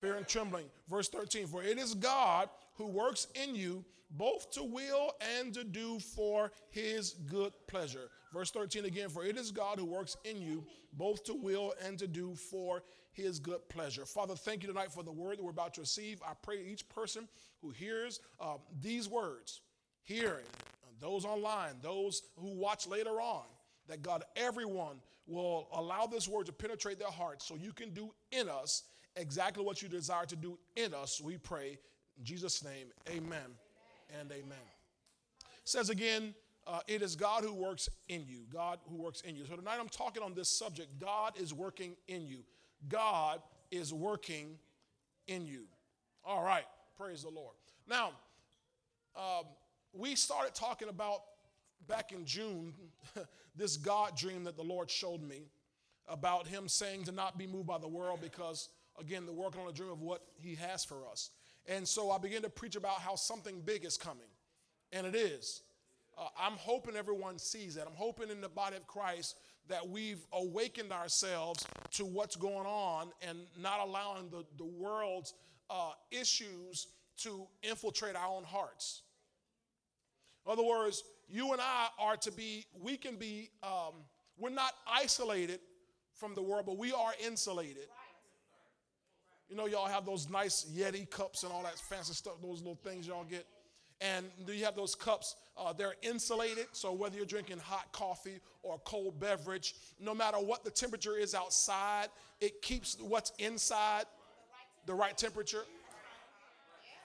fear and trembling. Verse 13, for it is God who works in you both to will and to do for his good pleasure. Verse 13 again, for it is God who works in you both to will and to do for his good pleasure. Father, thank you tonight for the word that we're about to receive. I pray each person who hears uh, these words, hearing, those online, those who watch later on, that God, everyone will allow this word to penetrate their hearts so you can do in us exactly what you desire to do in us. We pray in Jesus' name, amen, amen. and amen. It says again, uh, it is God who works in you. God who works in you. So tonight I'm talking on this subject God is working in you. God is working in you. All right, praise the Lord. Now, um, we started talking about back in June this God dream that the Lord showed me about Him saying to not be moved by the world because, again, the world on only dream of what He has for us. And so I began to preach about how something big is coming, and it is. Uh, I'm hoping everyone sees that. I'm hoping in the body of Christ that we've awakened ourselves to what's going on and not allowing the, the world's uh, issues to infiltrate our own hearts. In other words, you and I are to be, we can be, um, we're not isolated from the world, but we are insulated. You know, y'all have those nice Yeti cups and all that fancy stuff, those little things y'all get. And you have those cups? Uh, they're insulated, so whether you're drinking hot coffee or cold beverage, no matter what the temperature is outside, it keeps what's inside the right temperature.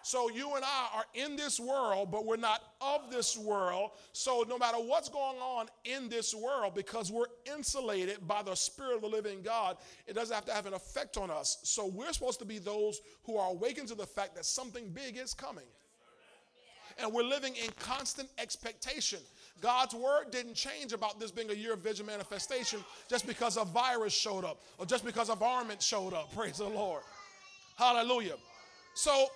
So you and I are in this world, but we're not of this world. So no matter what's going on in this world, because we're insulated by the Spirit of the living God, it doesn't have to have an effect on us. So we're supposed to be those who are awakened to the fact that something big is coming. And we're living in constant expectation. God's word didn't change about this being a year of vision manifestation just because a virus showed up or just because a varmint showed up. Praise the Lord. Hallelujah. So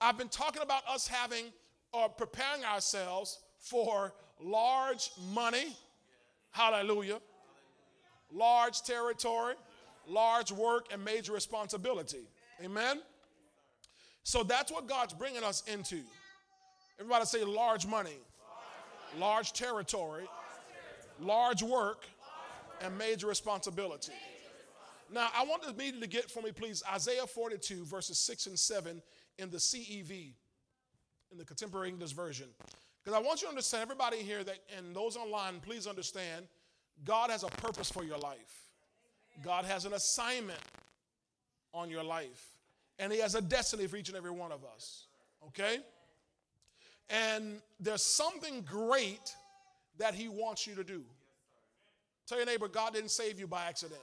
I've been talking about us having or preparing ourselves for large money. Hallelujah. Large territory, large work, and major responsibility. Amen. So that's what God's bringing us into. Everybody say large money, large territory, large work, and major responsibility. Now, I want the meeting to get for me, please, Isaiah 42, verses 6 and 7 in the CEV, in the Contemporary English Version. Because I want you to understand, everybody here that, and those online, please understand, God has a purpose for your life. God has an assignment on your life. And He has a destiny for each and every one of us. Okay? And there's something great that He wants you to do. Tell your neighbor, God didn't save you by accident.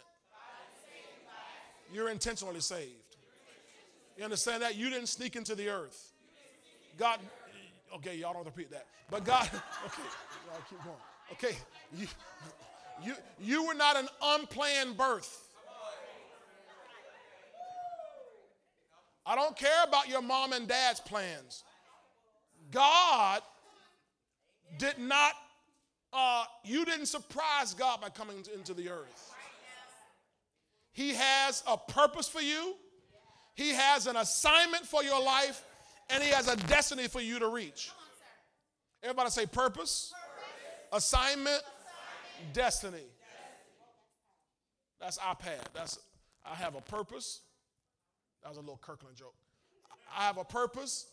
You're intentionally saved. You understand that? You didn't sneak into the earth. God, okay, y'all don't repeat that. But God, okay, y'all keep going. Okay, you, you, you were not an unplanned birth. I don't care about your mom and dad's plans. God did not, uh, you didn't surprise God by coming into the earth. He has a purpose for you. He has an assignment for your life and He has a destiny for you to reach. Everybody say purpose, purpose. Assignment, assignment, destiny. destiny. That's iPad. That's I have a purpose. That was a little Kirkland joke. I have a purpose.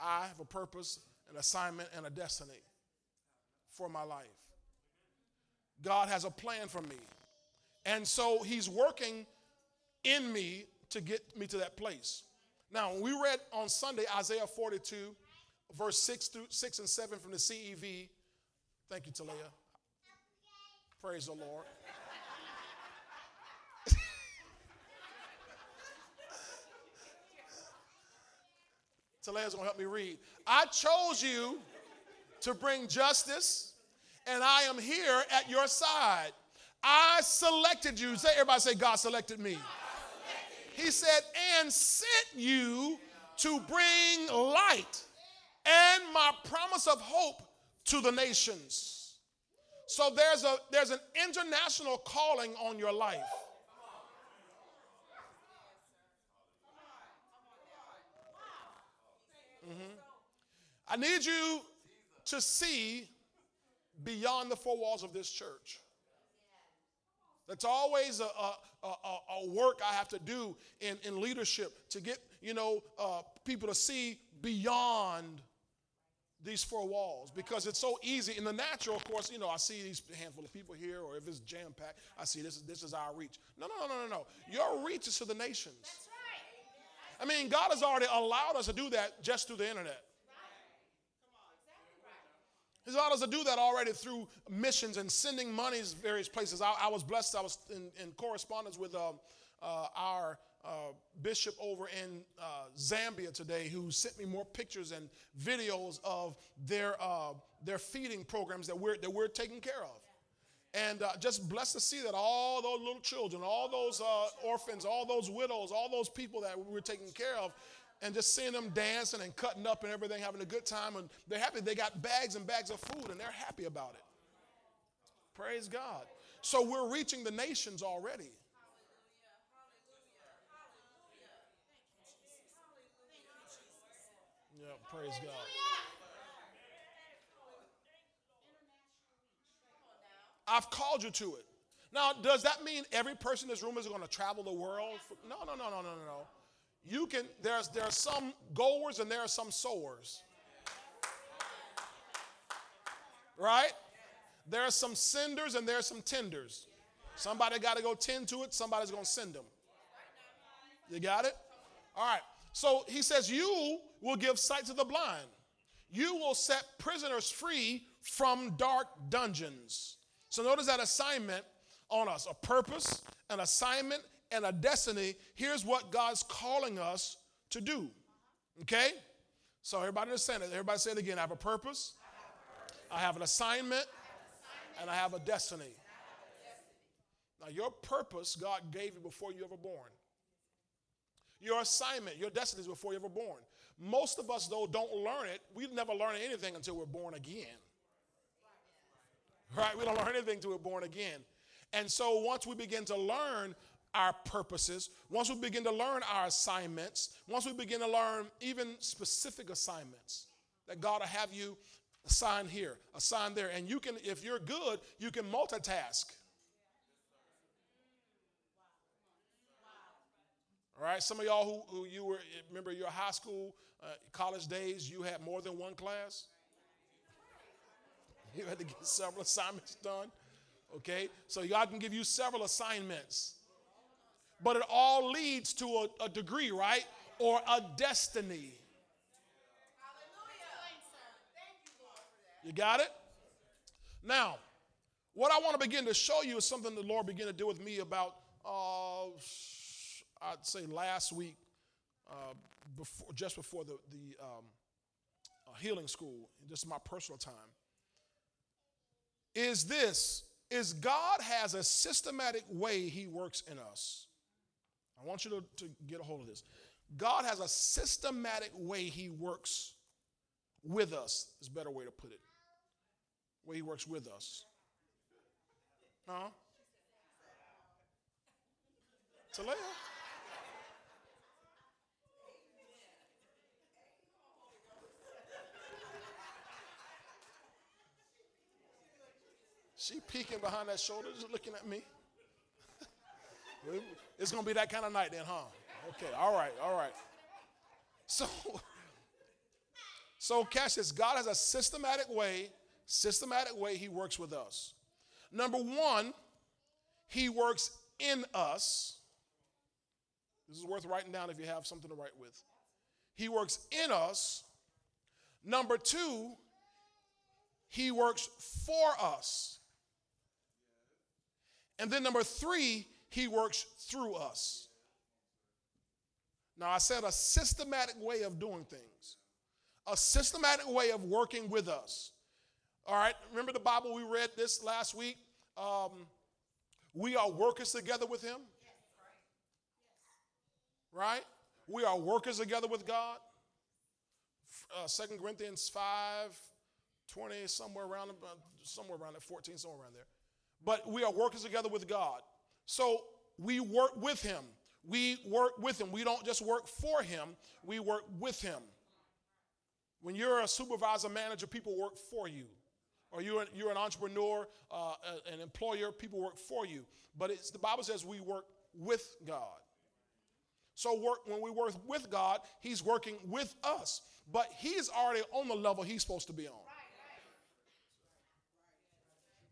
I have a purpose, an assignment, and a destiny for my life. God has a plan for me. And so He's working in me to get me to that place. Now, we read on Sunday Isaiah 42, verse 6 through 6 and 7 from the CEV. Thank you, Talia. Praise the Lord. Talia's gonna help me read. I chose you to bring justice, and I am here at your side. I selected you. Say, everybody say, God selected me. He said, and sent you to bring light and my promise of hope to the nations. So there's, a, there's an international calling on your life. Mm-hmm. I need you to see beyond the four walls of this church. That's always a, a, a, a, work I have to do in, in leadership to get, you know, uh, people to see beyond these four walls because it's so easy. In the natural, of course, you know, I see these handful of people here, or if it's jam packed, I see this, this is our reach. No, no, no, no, no. Your reach is to the nations. I mean, God has already allowed us to do that just through the internet. He's allowed us to do that already through missions and sending monies to various places. I, I was blessed. I was in, in correspondence with uh, uh, our uh, bishop over in uh, Zambia today, who sent me more pictures and videos of their uh, their feeding programs that we're that we're taking care of. And uh, just blessed to see that all those little children, all those orphans, all those widows, all those people that we're taking care of, and just seeing them dancing and cutting up and everything, having a good time. And they're happy. They got bags and bags of food and they're happy about it. Praise God. So we're reaching the nations already. Yeah, praise God. I've called you to it. Now, does that mean every person in this room is going to travel the world? No, no, no, no, no, no you can, there's, there are some goers and there are some sowers. Right? There are some senders and there are some tenders. Somebody got to go tend to it, somebody's going to send them. You got it? All right. So he says, You will give sight to the blind. You will set prisoners free from dark dungeons. So notice that assignment on us a purpose, an assignment, and a destiny, here's what God's calling us to do. Okay? So everybody understand it. Everybody say it again. I have a purpose, I have an assignment, and I have a destiny. Now, your purpose, God gave you before you ever born. Your assignment, your destiny is before you ever born. Most of us, though, don't learn it. We never learn anything until we're born again. Right? We don't learn anything until we're born again. And so once we begin to learn our purposes, once we begin to learn our assignments, once we begin to learn even specific assignments that God will have you assign here, assign there, and you can, if you're good, you can multitask. All right, some of y'all who, who you were, remember your high school, uh, college days, you had more than one class. You had to get several assignments done. Okay, so God can give you several assignments but it all leads to a, a degree, right? Or a destiny. You got it? Now, what I want to begin to show you is something the Lord began to do with me about, uh, I'd say last week, uh, before, just before the, the um, uh, healing school, just my personal time, is this, is God has a systematic way he works in us. I want you to, to get a hold of this. God has a systematic way He works with us, is a better way to put it. Way He works with us. Huh? Talia? She peeking behind that shoulder, just looking at me. It's going to be that kind of night then, huh? Okay, all right, all right. So, so catch this. God has a systematic way, systematic way he works with us. Number one, he works in us. This is worth writing down if you have something to write with. He works in us. Number two, he works for us. And then number three, he works through us. Now, I said a systematic way of doing things, a systematic way of working with us. All right, remember the Bible we read this last week? Um, we are workers together with Him. Right? We are workers together with God. Uh, 2 Corinthians 5, 20, somewhere around, somewhere around that, 14, somewhere around there. But we are workers together with God. So we work with him. We work with him. We don't just work for him, we work with him. When you're a supervisor, manager, people work for you. Or you're, you're an entrepreneur, uh, an employer, people work for you. But it's, the Bible says we work with God. So work, when we work with God, He's working with us. But He's already on the level He's supposed to be on.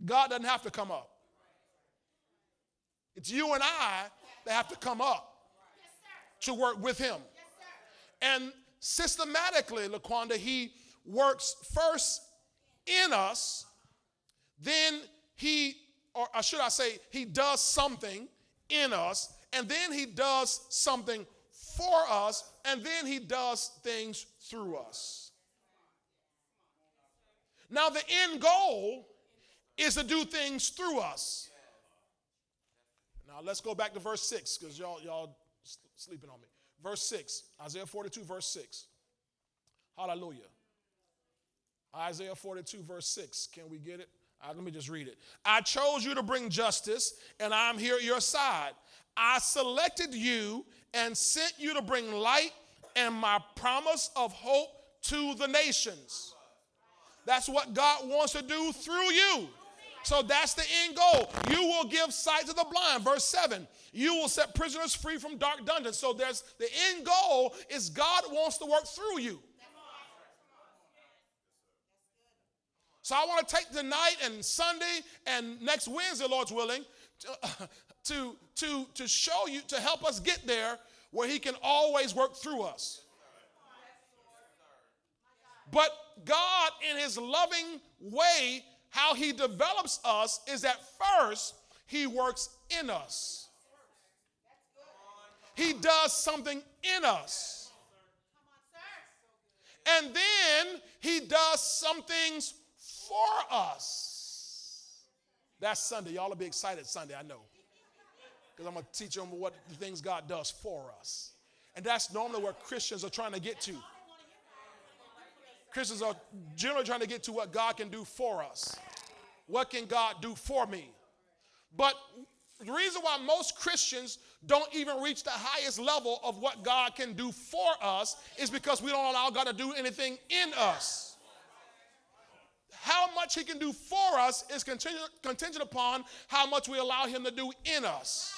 God doesn't have to come up. It's you and I that have to come up to work with Him. And systematically, Laquanda, He works first in us, then He, or should I say, He does something in us, and then He does something for us, and then He does things through us. Now, the end goal is to do things through us. Let's go back to verse 6 because y'all, y'all sleeping on me. Verse 6, Isaiah 42, verse 6. Hallelujah. Isaiah 42, verse 6. Can we get it? Right, let me just read it. I chose you to bring justice, and I'm here at your side. I selected you and sent you to bring light and my promise of hope to the nations. That's what God wants to do through you. So that's the end goal. You will give sight to the blind. Verse 7. You will set prisoners free from dark dungeons. So there's the end goal is God wants to work through you. So I want to take tonight and Sunday and next Wednesday, Lord's willing, to, to, to, to show you, to help us get there where He can always work through us. But God, in His loving way, how he develops us is that first he works in us. He does something in us. And then he does some things for us. That's Sunday. Y'all will be excited Sunday, I know. Because I'm going to teach them what the things God does for us. And that's normally where Christians are trying to get to. Christians are generally trying to get to what God can do for us. What can God do for me? But the reason why most Christians don't even reach the highest level of what God can do for us is because we don't allow God to do anything in us. How much He can do for us is contingent, contingent upon how much we allow Him to do in us.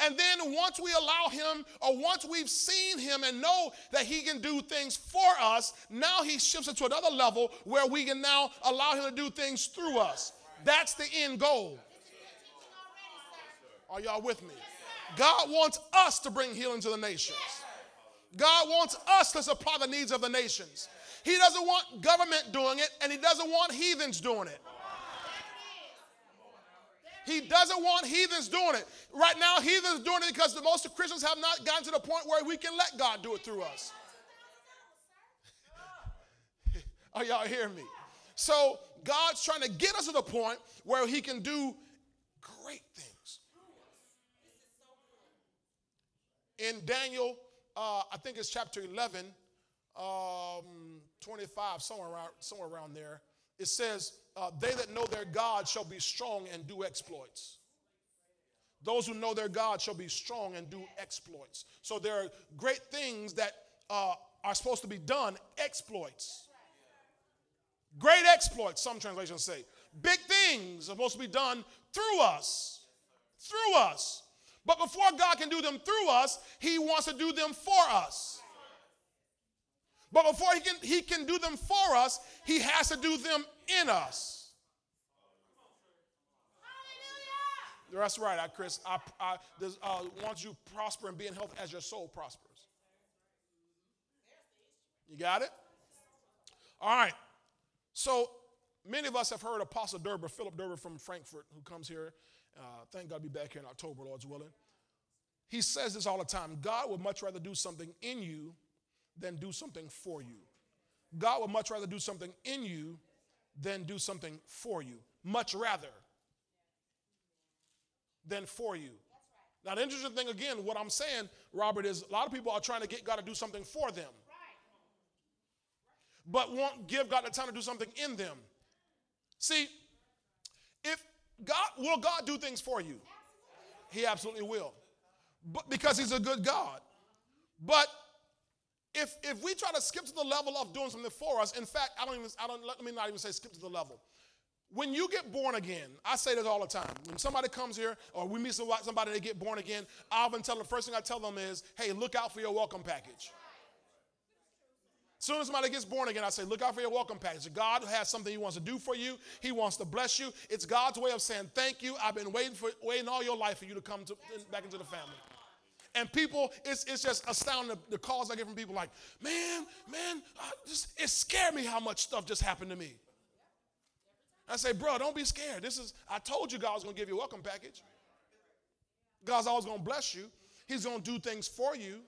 And then once we allow him, or once we've seen him and know that he can do things for us, now he shifts it to another level where we can now allow him to do things through us. That's the end goal. Are y'all with me? God wants us to bring healing to the nations. God wants us to supply the needs of the nations. He doesn't want government doing it, and he doesn't want heathens doing it. He doesn't want heathens doing it. Right now, heathens doing it because the most Christians have not gotten to the point where we can let God do it through us. Are y'all hearing me? So God's trying to get us to the point where He can do great things. In Daniel, uh, I think it's chapter 11, um, 25, somewhere around, somewhere around there, it says, uh, They that know their God shall be strong and do exploits. Those who know their God shall be strong and do exploits. So there are great things that uh, are supposed to be done, exploits. Great exploits, some translations say. Big things are supposed to be done through us. Through us. But before God can do them through us, He wants to do them for us. But before he can, he can do them for us, he has to do them in us. Hallelujah. That's right, Chris. I, I uh, want you prosper and be in health as your soul prospers. You got it? All right. So many of us have heard Apostle Derber, Philip Derber from Frankfurt, who comes here. Uh, thank God to be back here in October, Lord's willing. He says this all the time God would much rather do something in you than do something for you. God would much rather do something in you than do something for you. Much rather than for you. Now, the interesting thing again, what I'm saying, Robert, is a lot of people are trying to get God to do something for them, but won't give God the time to do something in them. See, if God, will God do things for you? He absolutely will. But because He's a good God. But if if we try to skip to the level of doing something for us, in fact, I don't even I don't let me not even say skip to the level. When you get born again, I say this all the time. When somebody comes here or we meet somebody, they get born again, I often tell the first thing I tell them is, hey, look out for your welcome package. As soon as somebody gets born again, I say, look out for your welcome package. God has something He wants to do for you. He wants to bless you. It's God's way of saying, thank you. I've been waiting for waiting all your life for you to come to, back into the family. And people, it's, it's just astounding the, the calls I get from people like, man, man, just, it scared me how much stuff just happened to me. I say, bro, don't be scared. This is, I told you God was going to give you a welcome package. God's always going to bless you. He's going to do things for you.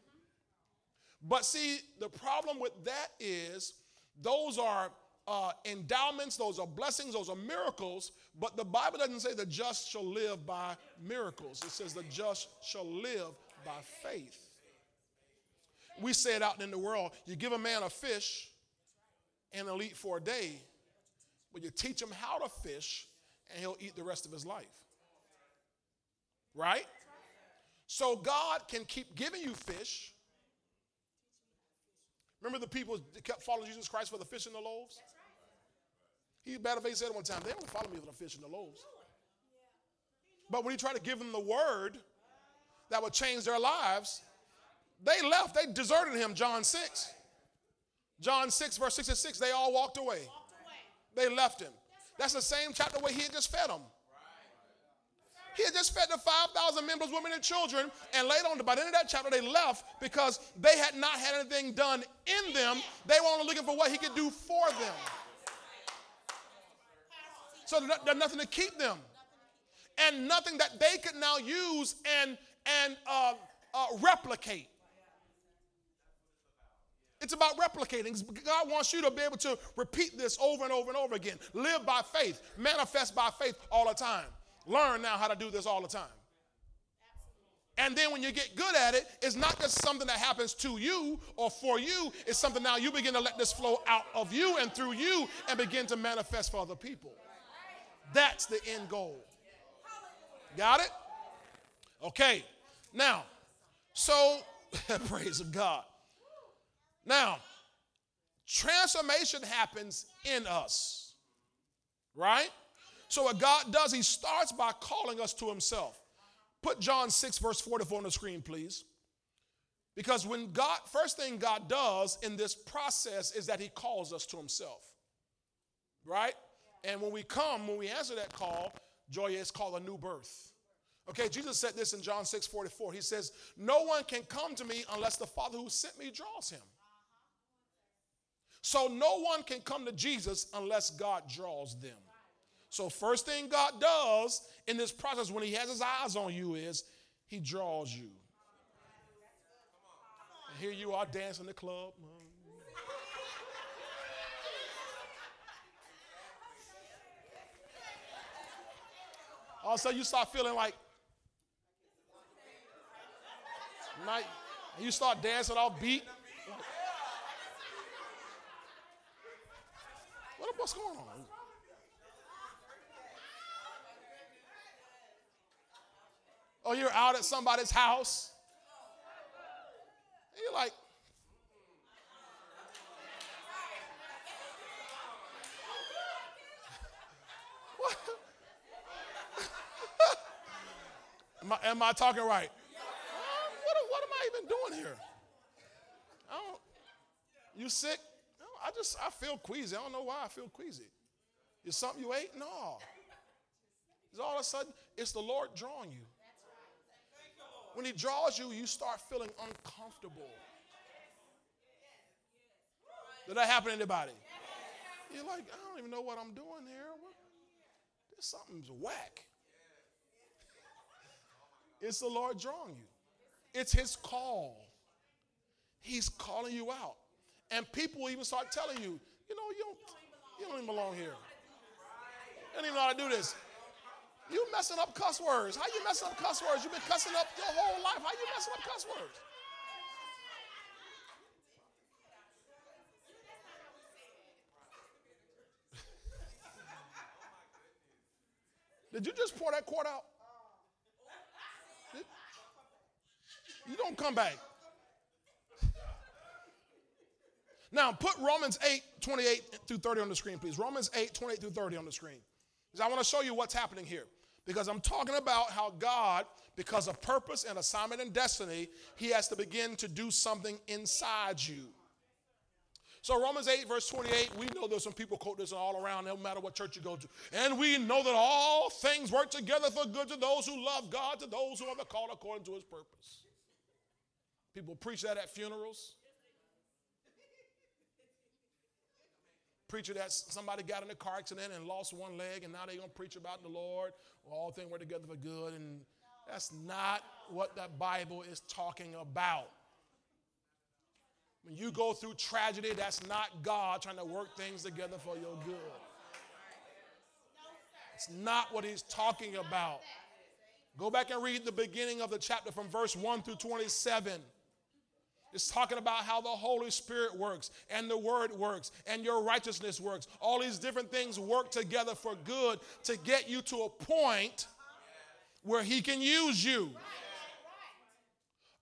But see, the problem with that is those are uh, endowments, those are blessings, those are miracles. But the Bible doesn't say the just shall live by miracles. It says the just shall live by faith. We say it out in the world you give a man a fish and he'll eat for a day, but you teach him how to fish and he'll eat the rest of his life. Right? So God can keep giving you fish. Remember the people that kept following Jesus Christ for the fish and the loaves? He better face said one time, they don't follow me for the fish and the loaves. But when he tried to give them the word, that would change their lives, they left. They deserted him, John 6. John 6, verse 66, they all walked away. They left him. That's the same chapter where he had just fed them. He had just fed the 5,000 members, women, and children, and later on, by the end of that chapter, they left because they had not had anything done in them. They were only looking for what he could do for them. So there's nothing to keep them, and nothing that they could now use and and uh, uh, replicate. It's about replicating. God wants you to be able to repeat this over and over and over again. Live by faith, manifest by faith all the time. Learn now how to do this all the time. And then when you get good at it, it's not just something that happens to you or for you. It's something now you begin to let this flow out of you and through you and begin to manifest for other people. That's the end goal. Got it? Okay. Now, so praise of God. Now, transformation happens in us, right? So, what God does, He starts by calling us to Himself. Put John 6, verse 44 on the screen, please. Because when God, first thing God does in this process is that He calls us to Himself, right? And when we come, when we answer that call, joy is called a new birth. Okay, Jesus said this in John 6 44. He says, No one can come to me unless the Father who sent me draws him. So no one can come to Jesus unless God draws them. So, first thing God does in this process when He has His eyes on you is He draws you. And here you are dancing in the club. All of a sudden, you start feeling like And you start dancing off beat. What, what's going on? Or you're out at somebody's house. And you're like, am, I, am I talking right? Doing here? I don't, you sick? No, I just, I feel queasy. I don't know why I feel queasy. Is something you ate? No. It's all of a sudden, it's the Lord drawing you. When He draws you, you start feeling uncomfortable. Did that happen to anybody? You're like, I don't even know what I'm doing here. What? This something's whack. It's the Lord drawing you. It's his call. He's calling you out. And people will even start telling you, you know, you don't, you don't even belong here. You don't even know how to do this. You messing up cuss words. How you messing up cuss words? You've been cussing up your whole life. How you messing up cuss words? Did you just pour that quart out? You don't come back. Now, put Romans 8, 28 through 30 on the screen, please. Romans 8, 28 through 30 on the screen. Because I want to show you what's happening here. Because I'm talking about how God, because of purpose and assignment and destiny, He has to begin to do something inside you. So Romans 8, verse 28, we know there's some people quote this all around, no matter what church you go to. And we know that all things work together for good to those who love God, to those who are called according to his purpose. People preach that at funerals. Preacher that somebody got in a car accident and lost one leg, and now they're going to preach about the Lord. All things work together for good. And that's not what the Bible is talking about. When you go through tragedy, that's not God trying to work things together for your good. It's not what he's talking about. Go back and read the beginning of the chapter from verse 1 through 27. It's talking about how the Holy Spirit works and the Word works and your righteousness works. All these different things work together for good to get you to a point where He can use you.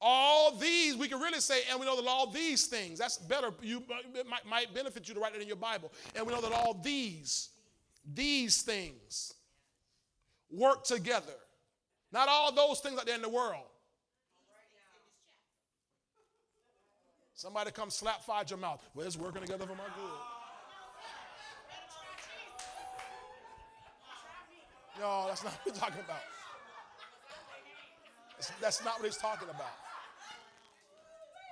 All these, we can really say, and we know that all these things, that's better, you might, might benefit you to write it in your Bible. And we know that all these, these things work together. Not all those things out there in the world. Somebody come slap five your mouth. Well, it's working together for my good. No, that's not what he's talking about. That's not what he's talking about.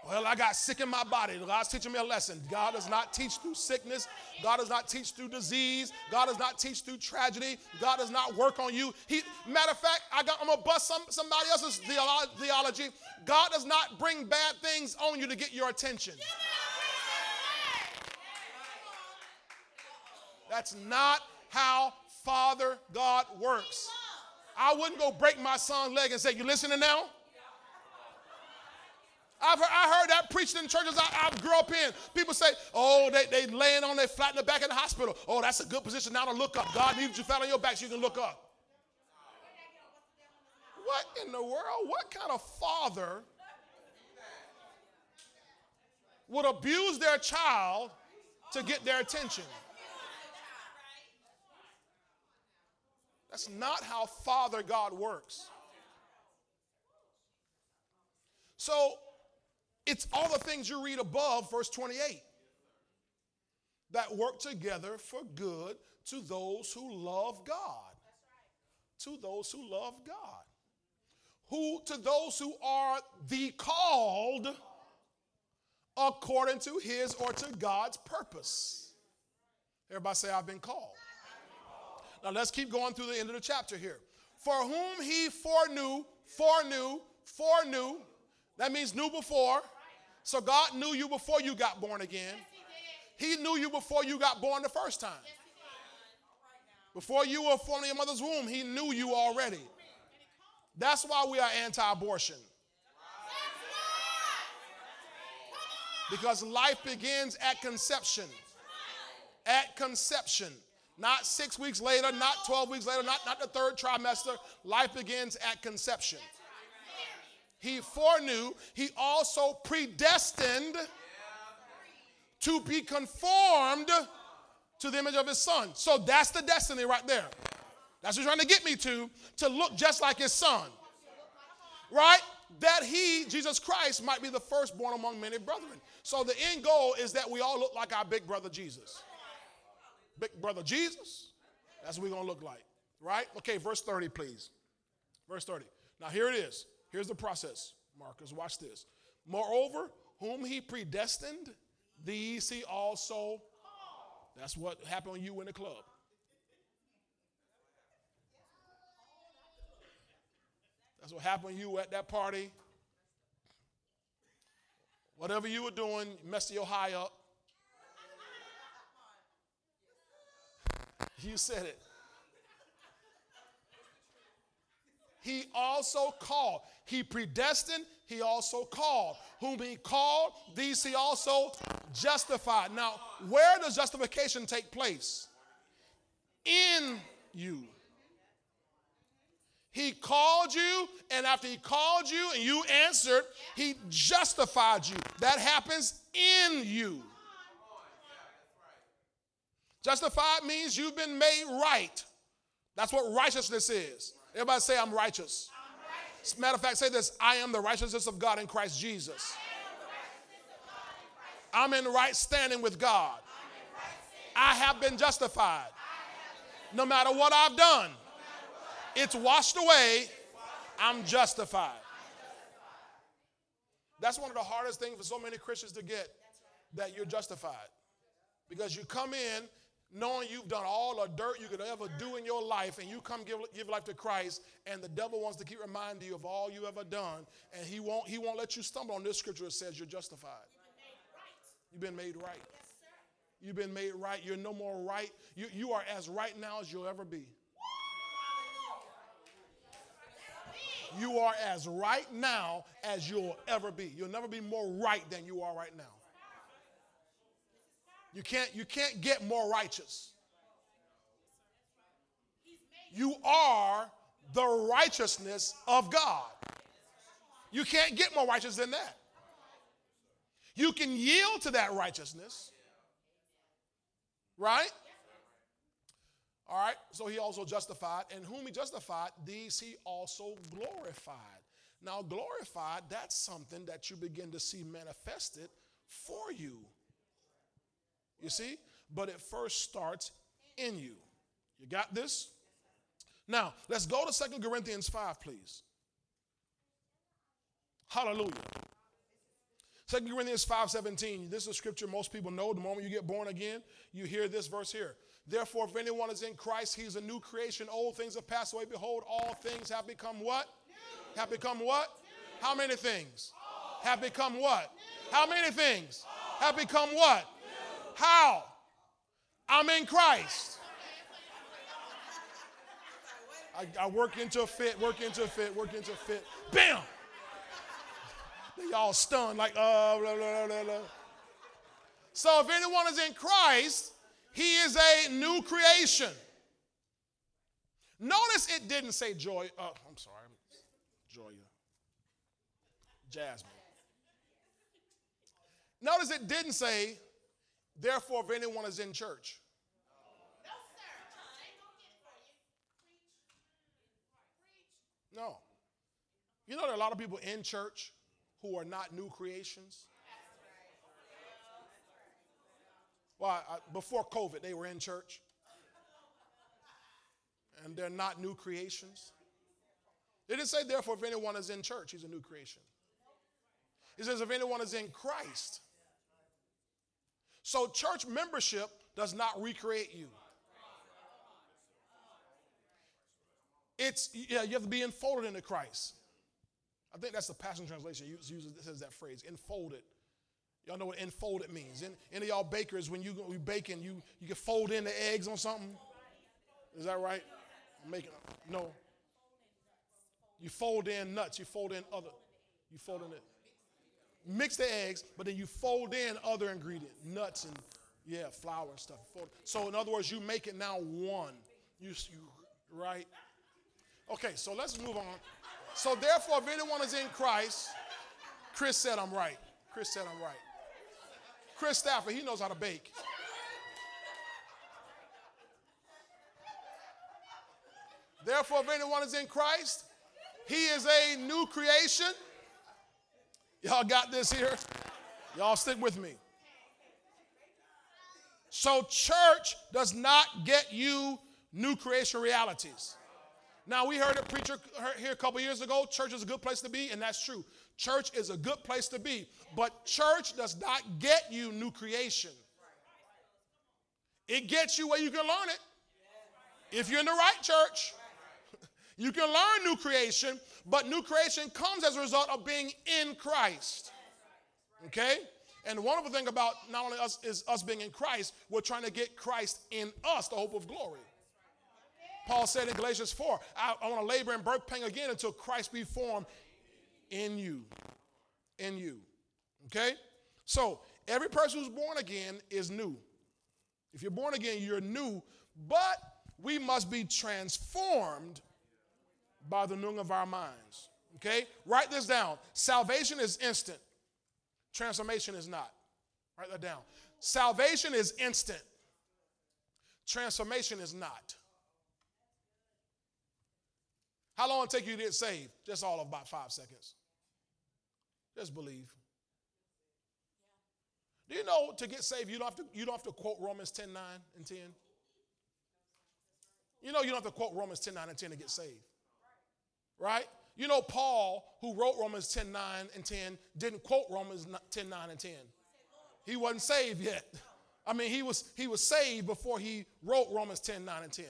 Well, I got sick in my body. God's teaching me a lesson. God does not teach through sickness. God does not teach through disease. God does not teach through tragedy. God does not work on you. He, matter of fact, I I'm gonna bust some, somebody else's theology. God does not bring bad things on you to get your attention. That's not how Father God works. I wouldn't go break my son's leg and say, "You listening now?" I've heard, I heard that preached in churches I, I, grew up in. People say, oh, they, they laying on their flat in the back of the hospital. Oh, that's a good position now to look up. God needs you flat on your back so you can look up. What in the world? What kind of father would abuse their child to get their attention? That's not how Father God works. So it's all the things you read above, verse 28, that work together for good to those who love God. To those who love God. Who, to those who are the called according to his or to God's purpose. Everybody say, I've been called. Now let's keep going through the end of the chapter here. For whom he foreknew, foreknew, foreknew, that means knew before, so God knew you before you got born again. He knew you before you got born the first time. Before you were formed in your mother's womb, He knew you already. That's why we are anti abortion. Because life begins at conception. At conception. Not six weeks later, not 12 weeks later, not, not the third trimester. Life begins at conception he foreknew, he also predestined to be conformed to the image of his son. So that's the destiny right there. That's what he's trying to get me to, to look just like his son. Right? That he, Jesus Christ, might be the firstborn among many brethren. So the end goal is that we all look like our big brother Jesus. Big brother Jesus, that's what we're going to look like. Right? Okay, verse 30, please. Verse 30. Now here it is. Here's the process, Marcus. Watch this. Moreover, whom he predestined, these he also. That's what happened when you in the club. That's what happened to you at that party. Whatever you were doing, messed your high up. You said it. He also called. He predestined, he also called. Whom he called, these he also justified. Now, where does justification take place? In you. He called you, and after he called you and you answered, he justified you. That happens in you. Justified means you've been made right. That's what righteousness is. Everybody say, I'm righteous. I'm righteous. Matter of fact, say this I am the righteousness of God in Christ Jesus. I'm in right standing with God. I have been justified. No matter what I've done, it's washed away. I'm justified. That's one of the hardest things for so many Christians to get that you're justified. Because you come in knowing you've done all the dirt you could ever do in your life, and you come give, give life to Christ, and the devil wants to keep reminding you of all you ever done, and he won't, he won't let you stumble on this scripture that says you're justified. You've been made right. You've been made right. You're no more right. You, you are as right now as you'll ever be. You are as right now as you'll ever be. You'll never be more right than you are right now. You can't, you can't get more righteous. You are the righteousness of God. You can't get more righteous than that. You can yield to that righteousness, right? All right, so he also justified, and whom he justified, these he also glorified. Now, glorified, that's something that you begin to see manifested for you. You see? But it first starts in you. You got this? Now, let's go to Second Corinthians 5, please. Hallelujah. 2 Corinthians 5:17. This is a scripture most people know. The moment you get born again, you hear this verse here. Therefore, if anyone is in Christ, he's a new creation. Old things have passed away. Behold, all things have become what? New. Have become what? New. How many things? All. Have become what? New. How many things? All. Have become what? How? I'm in Christ. I, I, work into a fit, work into a fit, work into a fit. Bam! They all stunned, like, uh, blah, blah, blah. So if anyone is in Christ, he is a new creation. Notice it didn't say joy. Uh, I'm sorry, Joya. Jasmine. Notice it didn't say Therefore, if anyone is in church, no. You know, there are a lot of people in church who are not new creations. Well, I, before COVID, they were in church. And they're not new creations. They didn't say, therefore, if anyone is in church, he's a new creation. He says, if anyone is in Christ, so, church membership does not recreate you. It's, yeah, you have to be enfolded into Christ. I think that's the Passion Translation uses says that phrase, enfolded. Y'all know what enfolded means. Any of y'all bakers, when you, you baking, you, you can fold in the eggs on something. Is that right? I'm making, no. You fold in nuts, you fold in other, you fold in it mix the eggs, but then you fold in other ingredients, nuts and yeah, flour and stuff. So in other words, you make it now one. You, you right? Okay, so let's move on. So therefore, if anyone is in Christ, Chris said I'm right. Chris said I'm right. Chris Stafford, he knows how to bake. Therefore, if anyone is in Christ, he is a new creation. Y'all got this here? Y'all stick with me. So, church does not get you new creation realities. Now, we heard a preacher here a couple years ago church is a good place to be, and that's true. Church is a good place to be, but church does not get you new creation. It gets you where you can learn it. If you're in the right church, you can learn new creation, but new creation comes as a result of being in Christ. Okay? And the wonderful thing about not only us is us being in Christ, we're trying to get Christ in us, the hope of glory. Paul said in Galatians 4, I, I want to labor and birth pain again until Christ be formed in you. In you. Okay? So, every person who's born again is new. If you're born again, you're new, but we must be transformed by the renewing of our minds. Okay? Write this down. Salvation is instant, transformation is not. Write that down. Salvation is instant, Transformation is not. How long it take you to get saved? Just all of about five seconds. Just believe. Do you know to get saved, you don't have to, you don't have to quote Romans 10 9 and 10? You know, you don't have to quote Romans 10 9 and 10 to get saved. Right? You know, Paul, who wrote Romans 10 9 and 10, didn't quote Romans 10 9 and 10. He wasn't saved yet. I mean, he was, he was saved before he wrote Romans 10 9 and 10.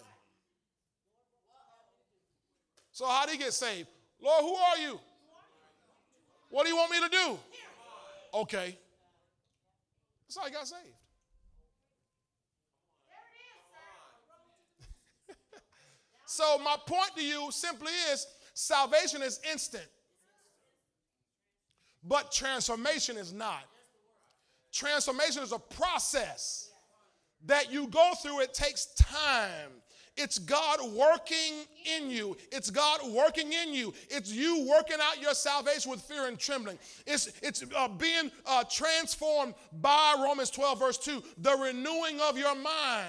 So, how did he get saved? Lord, who are you? What do you want me to do? Okay. That's how he got saved. so, my point to you simply is salvation is instant, but transformation is not. Transformation is a process that you go through, it takes time. It's God working in you. It's God working in you. It's you working out your salvation with fear and trembling. It's, it's uh, being uh, transformed by Romans 12, verse 2, the renewing of your mind.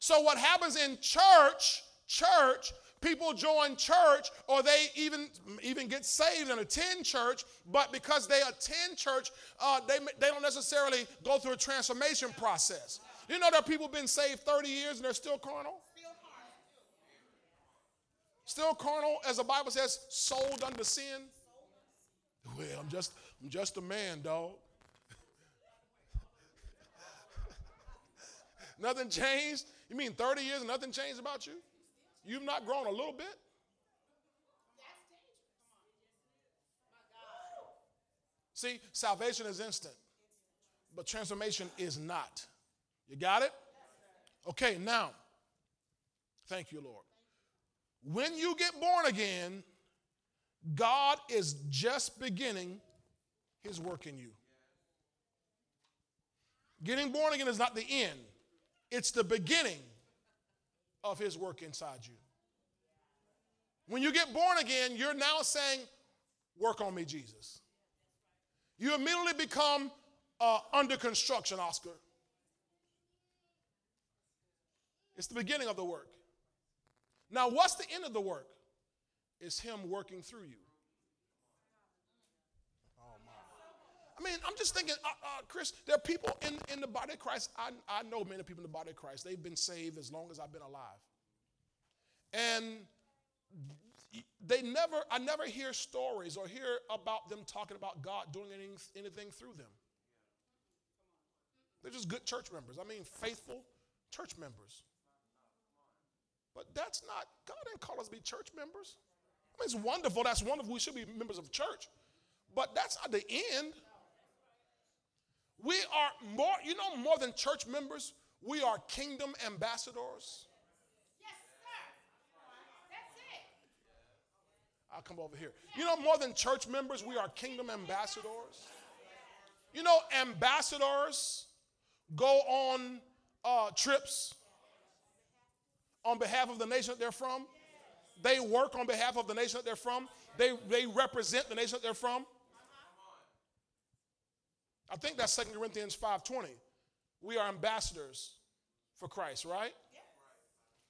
So, what happens in church, church, people join church or they even even get saved and attend church but because they attend church uh, they, they don't necessarily go through a transformation process you know, there are people been saved 30 years and they're still carnal? Still carnal, as the Bible says, sold under sin. Well, I'm just, I'm just a man, dog. nothing changed? You mean 30 years and nothing changed about you? You've not grown a little bit? See, salvation is instant, but transformation is not. You got it? Okay, now, thank you, Lord. When you get born again, God is just beginning his work in you. Getting born again is not the end, it's the beginning of his work inside you. When you get born again, you're now saying, Work on me, Jesus. You immediately become uh, under construction, Oscar. It's the beginning of the work. Now, what's the end of the work? It's Him working through you. Oh, my. I mean, I'm just thinking, uh, uh, Chris, there are people in, in the body of Christ. I, I know many people in the body of Christ. They've been saved as long as I've been alive. And they never, I never hear stories or hear about them talking about God doing anything, anything through them. They're just good church members. I mean, faithful church members. But that's not, God didn't call us to be church members. I mean, it's wonderful. That's wonderful. We should be members of church. But that's not the end. We are more, you know, more than church members, we are kingdom ambassadors. Yes, sir. That's it. I'll come over here. You know, more than church members, we are kingdom ambassadors. You know, ambassadors go on uh, trips on behalf of the nation that they're from. They work on behalf of the nation that they're from. They, they represent the nation that they're from. I think that's 2 Corinthians 5.20. We are ambassadors for Christ, right?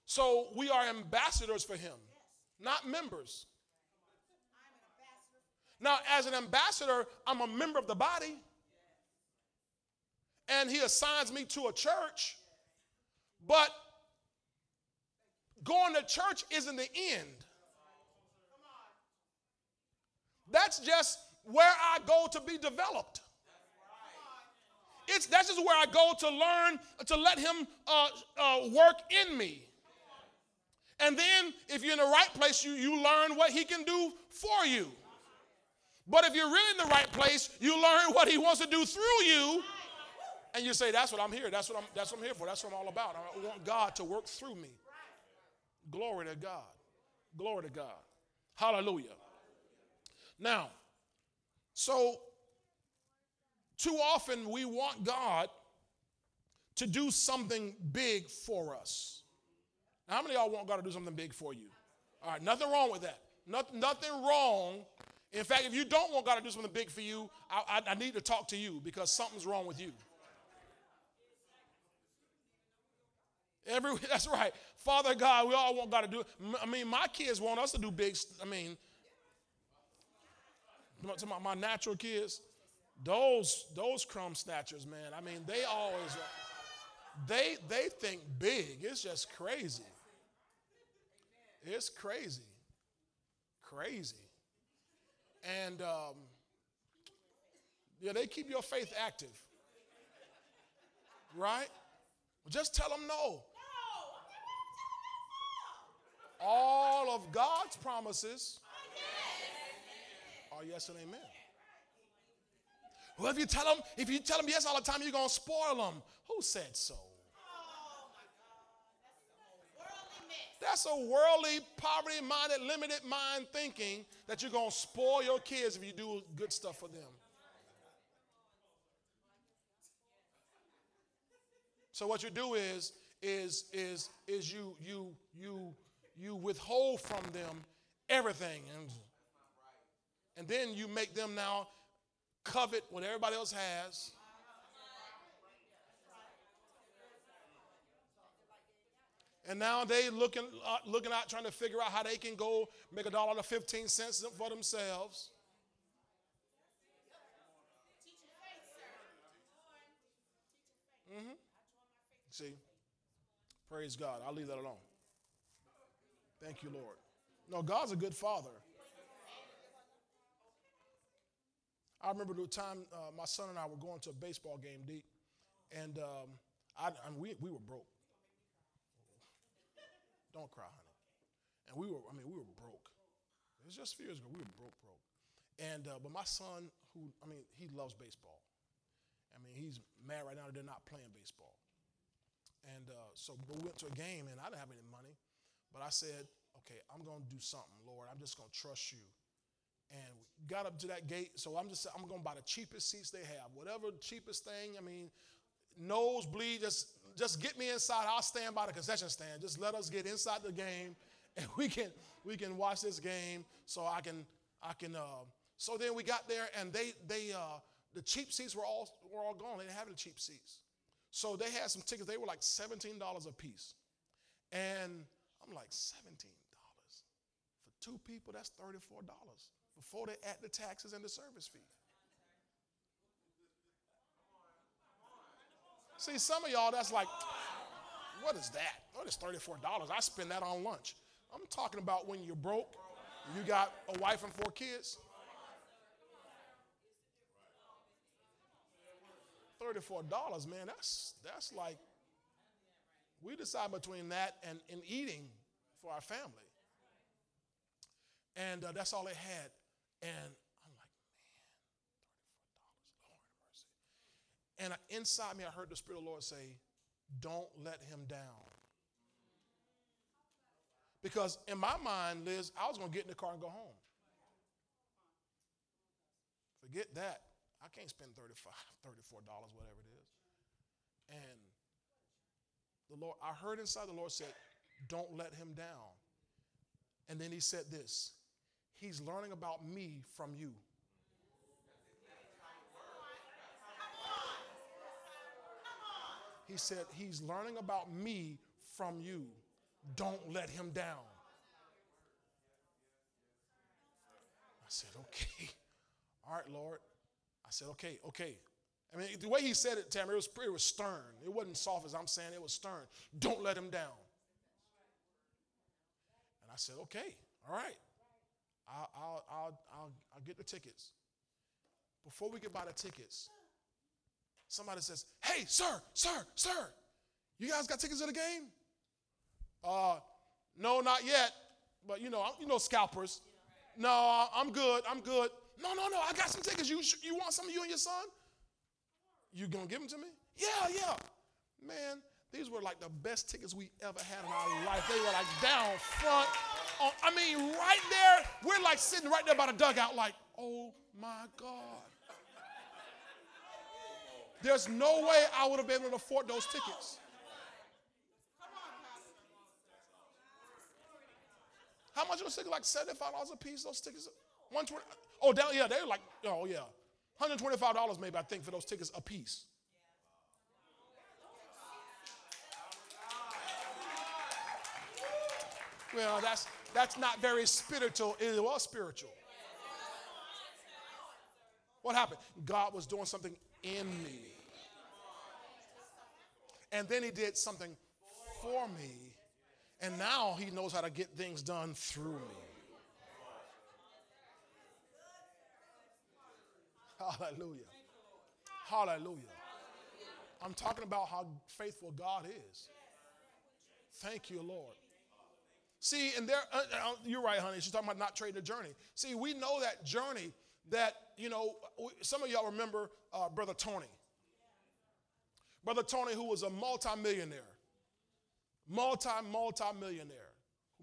So we are ambassadors for him, not members. Now, as an ambassador, I'm a member of the body. And he assigns me to a church. But Going to church isn't the end. That's just where I go to be developed. It's, that's just where I go to learn, to let Him uh, uh, work in me. And then, if you're in the right place, you, you learn what He can do for you. But if you're really in the right place, you learn what He wants to do through you. And you say, That's what I'm here. That's what I'm, that's what I'm here for. That's what I'm all about. I want God to work through me. Glory to God. Glory to God. Hallelujah. Now, so too often we want God to do something big for us. Now, how many of y'all want God to do something big for you? All right, nothing wrong with that. Not, nothing wrong. In fact, if you don't want God to do something big for you, I, I, I need to talk to you because something's wrong with you. Every that's right. Father God, we all want God to do. I mean, my kids want us to do big. I mean, to my, my natural kids, those those crumb snatchers, man. I mean, they always they they think big. It's just crazy. It's crazy, crazy, and um, yeah, they keep your faith active, right? Just tell them no. No. All of God's promises are yes and amen. Well, if you tell them, if you tell them yes all the time, you're gonna spoil them. Who said so? That's a worldly, poverty-minded, limited mind thinking that you're gonna spoil your kids if you do good stuff for them. So what you do is is is is you you you you withhold from them everything and and then you make them now covet what everybody else has. And now they looking uh, looking out trying to figure out how they can go make a dollar to 15 cents for themselves. Mm-hmm. See? Praise God. I'll leave that alone. Thank you, Lord. No, God's a good father. I remember the time uh, my son and I were going to a baseball game deep, and, um, I, and we, we were broke. Don't cry, honey. And we were, I mean, we were broke. It was just a few years ago. We were broke, broke. And, uh, but my son, who, I mean, he loves baseball. I mean, he's mad right now that they're not playing baseball. And uh, so we went to a game, and I didn't have any money. But I said, okay, I'm going to do something, Lord. I'm just going to trust you and we got up to that gate. So I'm just I'm going to buy the cheapest seats they have, whatever cheapest thing. I mean, nosebleed. Just just get me inside. I'll stand by the concession stand. Just let us get inside the game, and we can we can watch this game. So I can I can. Uh, so then we got there, and they they uh, the cheap seats were all were all gone. They didn't have any cheap seats. So they had some tickets. They were like seventeen dollars a piece, and I'm like seventeen dollars for two people. That's thirty four dollars before they add the taxes and the service fee. See, some of y'all, that's like, what is that? What is $34? I spend that on lunch. I'm talking about when you're broke, you got a wife and four kids. $34, man, that's that's like we decide between that and, and eating for our family. And uh, that's all they had. And I'm like, man, $34, Lord mercy. And inside me, I heard the Spirit of the Lord say, don't let him down. Because in my mind, Liz, I was going to get in the car and go home. Forget that. I can't spend 35 $34, whatever it is. And the Lord, I heard inside the Lord said, don't let him down. And then he said this He's learning about me from you. He said, He's learning about me from you. Don't let him down. I said, Okay. All right, Lord. I said, Okay, okay. I mean, the way he said it, Tamara, it was, it was stern. It wasn't soft as I'm saying, it was stern. Don't let him down. And I said, Okay, all right. I'll, I'll, I'll, I'll, I'll get the tickets. Before we get by the tickets, somebody says, Hey, sir, sir, sir, you guys got tickets to the game? Uh, no, not yet. But you know, you know, scalpers. No, I'm good. I'm good. No, no, no. I got some tickets. You, you want some of you and your son? You gonna give them to me? Yeah, yeah. Man, these were like the best tickets we ever had in our life. They were like down front. I mean, right there, we're like sitting right there by the dugout, like, oh my God. There's no way I would have been able to afford those tickets. How much was ticket? Like $75 a piece, those tickets? 120 Oh, down, yeah, they were like, oh yeah. $125 maybe, I think, for those tickets a piece. Well, that's that's not very spiritual. It was spiritual. What happened? God was doing something in me. And then he did something for me. And now he knows how to get things done through me. Hallelujah. Hallelujah. I'm talking about how faithful God is. Thank you, Lord. See, and there, uh, uh, you're right, honey. She's talking about not trading the journey. See, we know that journey that, you know, some of y'all remember uh, Brother Tony. Brother Tony, who was a multimillionaire, multi, multi-millionaire,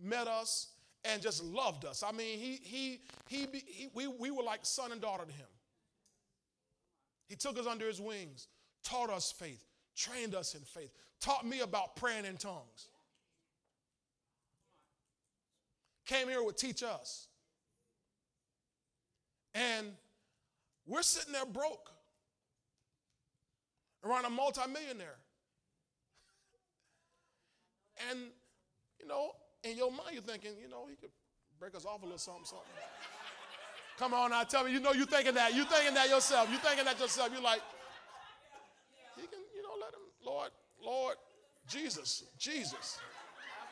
met us and just loved us. I mean, he, he, he, he, we, we were like son and daughter to him. He took us under his wings, taught us faith, trained us in faith, taught me about praying in tongues. Came here to teach us. And we're sitting there broke around a multimillionaire. And, you know, in your mind, you're thinking, you know, he could break us off a little something, something. Come on now, tell me, you know you're thinking that. You're thinking that yourself. You're thinking that yourself. You're like, he can, you know, let him, Lord, Lord, Jesus, Jesus.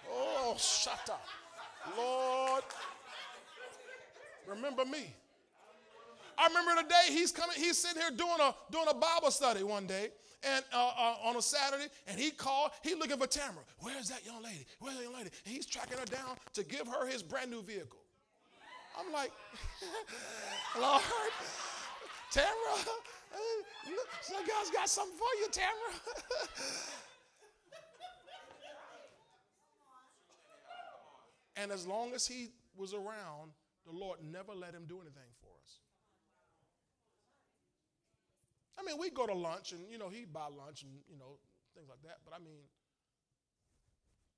Oh, shut up. Lord, remember me. I remember the day he's coming, he's sitting here doing a doing a Bible study one day, and uh, uh, on a Saturday, and he called, he looking for Tamara. Where's that young lady? Where's that young lady? And he's tracking her down to give her his brand new vehicle. I'm like, Lord, Tamara, God's got something for you, Tamara. and as long as he was around, the Lord never let him do anything for us. I mean, we'd go to lunch and, you know, he'd buy lunch and, you know, things like that. But I mean,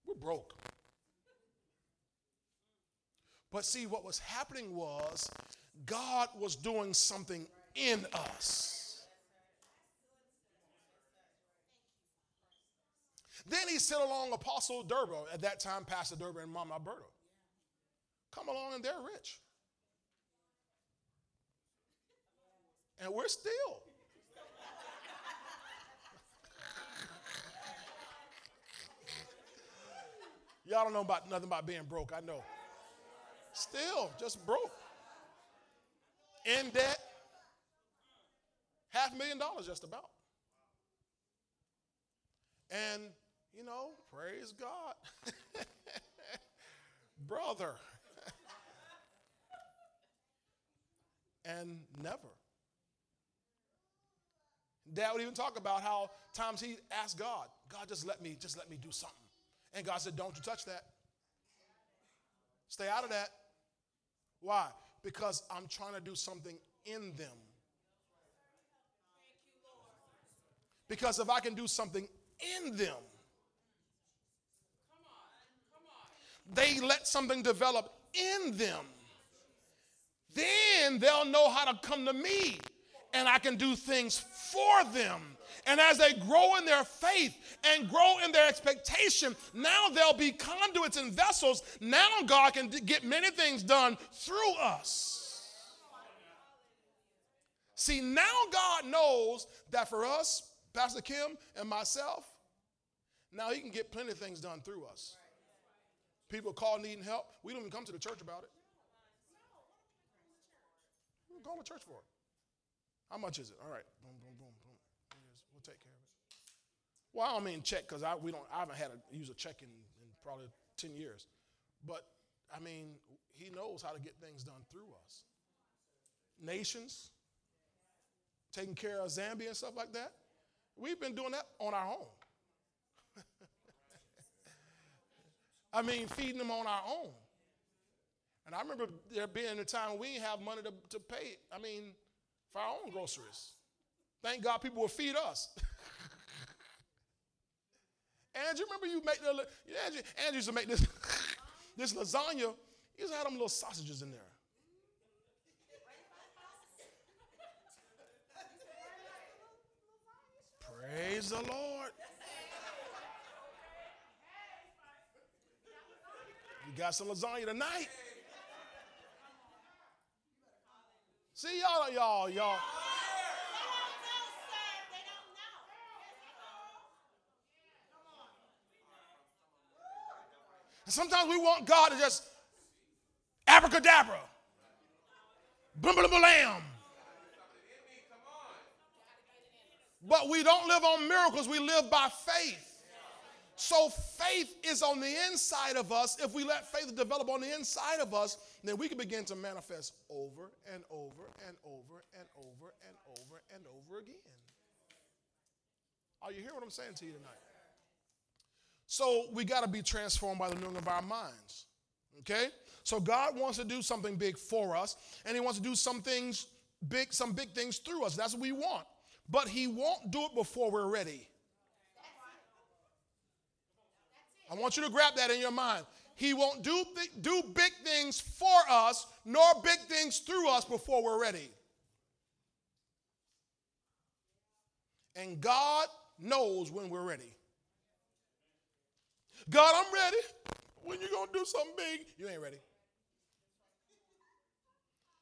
we're broke. But see, what was happening was God was doing something in us. Then he sent along Apostle Durbo, at that time, Pastor Durbo and Mama Alberta. Come along and they're rich. And we're still. Y'all don't know about nothing about being broke, I know. Still, just broke. In debt. Half a million dollars, just about. And, you know, praise God. Brother. And never. Dad would even talk about how times he asked God, God, just let me, just let me do something. And God said, Don't you touch that. Stay out of that. Why? Because I'm trying to do something in them. Because if I can do something in them, they let something develop in them, then they'll know how to come to me and I can do things for them. And as they grow in their faith and grow in their expectation, now they'll be conduits and vessels. Now God can get many things done through us. See, now God knows that for us, Pastor Kim and myself, now He can get plenty of things done through us. People call needing help. We don't even come to the church about it. Call the church for it. How much is it? All right. Boom, boom, boom, boom. We'll take care of it. Well, I don't mean check because I we don't I haven't had to use a check in, in probably 10 years. But I mean, he knows how to get things done through us. Nations, taking care of Zambia and stuff like that. We've been doing that on our own. I mean, feeding them on our own. And I remember there being a time we didn't have money to, to pay, I mean, for our own groceries. Thank God people will feed us. Andrew, remember you make the Andrew, Andrew used to make this this lasagna. You used to have them little sausages in there. Praise the Lord. You got some lasagna tonight. See y'all, y'all, y'all. Sometimes we want God to just abracadabra, boom, boom, lamb. But we don't live on miracles, we live by faith. So faith is on the inside of us. If we let faith develop on the inside of us, then we can begin to manifest over and over and over and over and over and over again. Are you hearing what I'm saying to you tonight? So we got to be transformed by the renewing of our minds. Okay? So God wants to do something big for us, and He wants to do some things big, some big things through us. That's what we want. But He won't do it before we're ready. I want you to grab that in your mind. He won't do, th- do big things for us, nor big things through us before we're ready. And God knows when we're ready. God, I'm ready. When you gonna do something big? You ain't ready.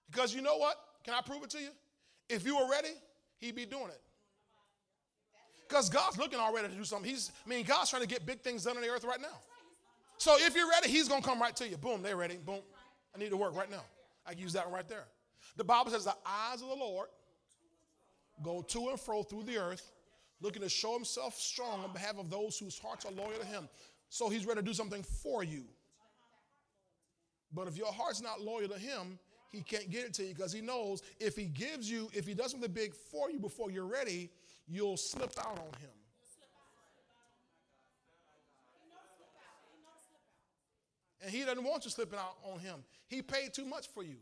Because you know what? Can I prove it to you? If you were ready, he'd be doing it. Because God's looking already to do something. He's, I mean, God's trying to get big things done on the earth right now. So if you're ready, He's going to come right to you. Boom, they're ready. Boom. I need to work right now. I can use that one right there. The Bible says the eyes of the Lord go to and fro through the earth, looking to show Himself strong on behalf of those whose hearts are loyal to Him. So He's ready to do something for you. But if your heart's not loyal to Him, He can't get it to you because He knows if He gives you, if He does something big for you before you're ready, you'll slip out on him. And he doesn't want you slipping out on him. He paid too much for you.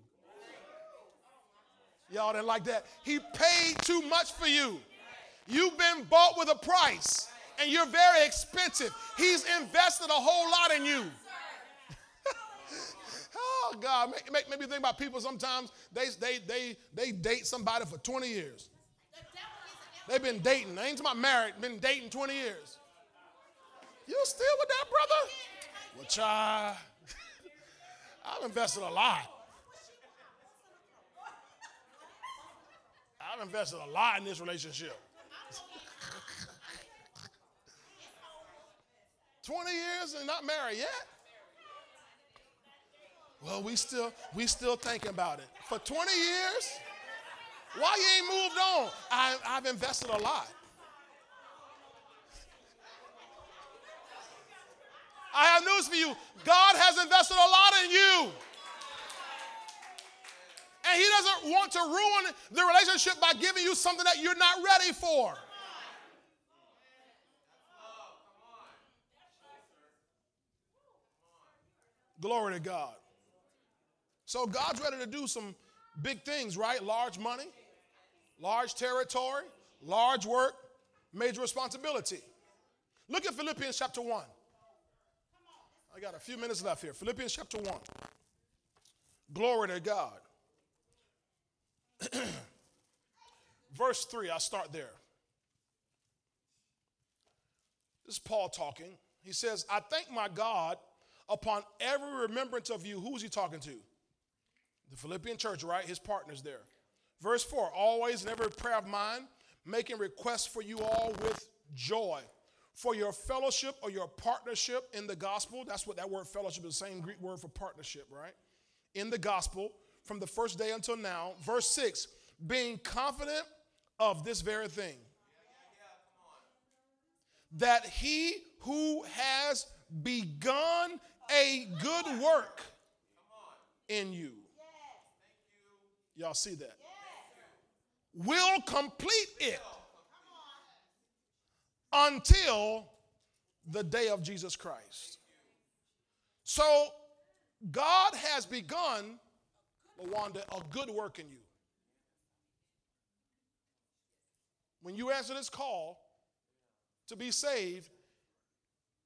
Y'all didn't like that. He paid too much for you. You've been bought with a price, and you're very expensive. He's invested a whole lot in you. oh God, make, make, make me think about people sometimes they, they, they, they date somebody for 20 years. They've been dating. I ain't talking about married, been dating 20 years. You still with that brother? Well, child, I've invested a lot. I've invested a lot in this relationship. 20 years and not married yet? Well, we still we still thinking about it. For 20 years? Why you ain't moved on? I, I've invested a lot. I have news for you. God has invested a lot in you. And He doesn't want to ruin the relationship by giving you something that you're not ready for. Glory to God. So God's ready to do some big things, right? Large money, large territory, large work, major responsibility. Look at Philippians chapter 1. I got a few minutes left here. Philippians chapter 1. Glory to God. Verse 3, I'll start there. This is Paul talking. He says, I thank my God upon every remembrance of you. Who is he talking to? The Philippian church, right? His partners there. Verse 4 Always in every prayer of mine, making requests for you all with joy. For your fellowship or your partnership in the gospel, that's what that word fellowship is the same Greek word for partnership, right? In the gospel from the first day until now. Verse 6 Being confident of this very thing, that he who has begun a good work in you. Y'all see that? Will complete it until the day of Jesus Christ. So God has begun, Lawanda, a good work in you. When you answer this call to be saved,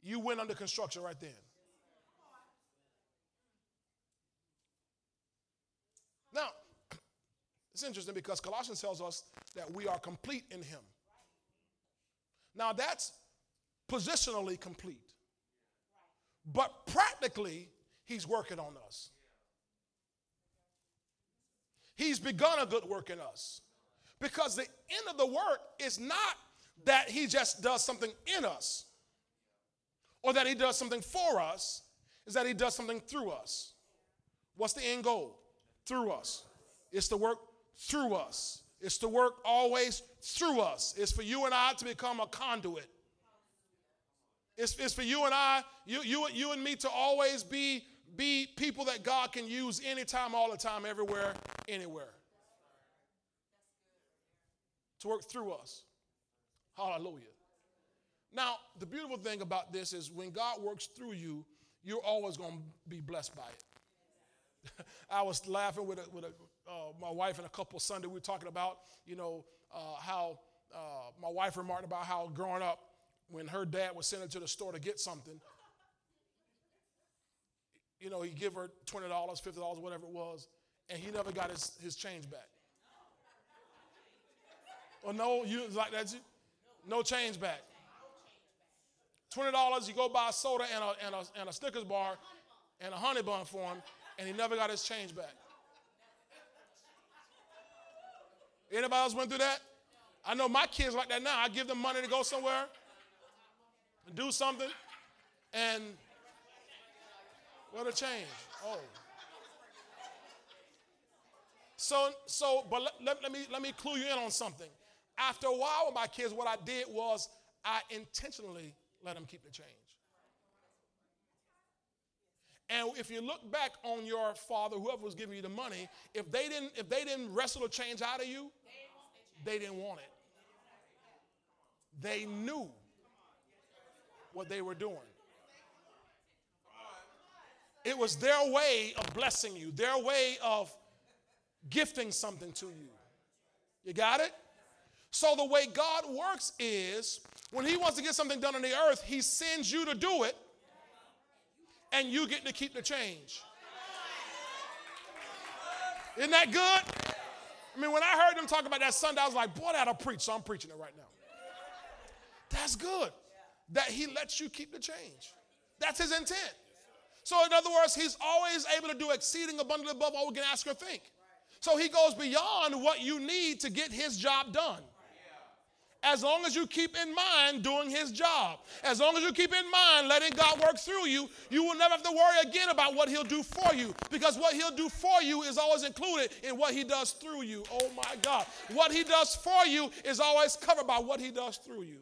you went under construction right then. Now, it's interesting because Colossians tells us that we are complete in Him. Now, that's positionally complete. But practically, He's working on us. He's begun a good work in us. Because the end of the work is not that He just does something in us or that He does something for us, is that He does something through us. What's the end goal? Through us. It's to work through us. It's to work always through us. It's for you and I to become a conduit. It's, it's for you and I, you, you, you and me to always be, be people that God can use anytime, all the time, everywhere, anywhere. To work through us. Hallelujah. Now, the beautiful thing about this is when God works through you, you're always going to be blessed by it. I was laughing with, a, with a, uh, my wife and a couple Sunday. We were talking about, you know, uh, how uh, my wife remarked about how growing up, when her dad would send her to the store to get something, you know, he'd give her $20, $50, whatever it was, and he never got his, his change back. Or no, you like that? You? No change back. $20, you go buy a soda and a, and, a, and a Snickers bar and a honey bun for him, and he never got his change back. Anybody else went through that? I know my kids like that now. I give them money to go somewhere and do something, and what a change. Oh. So, so, but let, let, me let me clue you in on something. After a while with my kids, what I did was I intentionally let them keep the change. And if you look back on your father, whoever was giving you the money, if they didn't, if they didn't wrestle the change out of you, they didn't want it. They knew what they were doing. It was their way of blessing you, their way of gifting something to you. You got it? So, the way God works is when He wants to get something done on the earth, He sends you to do it, and you get to keep the change. Isn't that good? I mean, when I heard them talk about that Sunday, I was like, boy, that'll preach. So I'm preaching it right now. That's good that he lets you keep the change. That's his intent. So, in other words, he's always able to do exceeding abundantly above all we can ask or think. So, he goes beyond what you need to get his job done. As long as you keep in mind doing his job, as long as you keep in mind letting God work through you, you will never have to worry again about what he'll do for you because what he'll do for you is always included in what he does through you. Oh my God. What he does for you is always covered by what he does through you.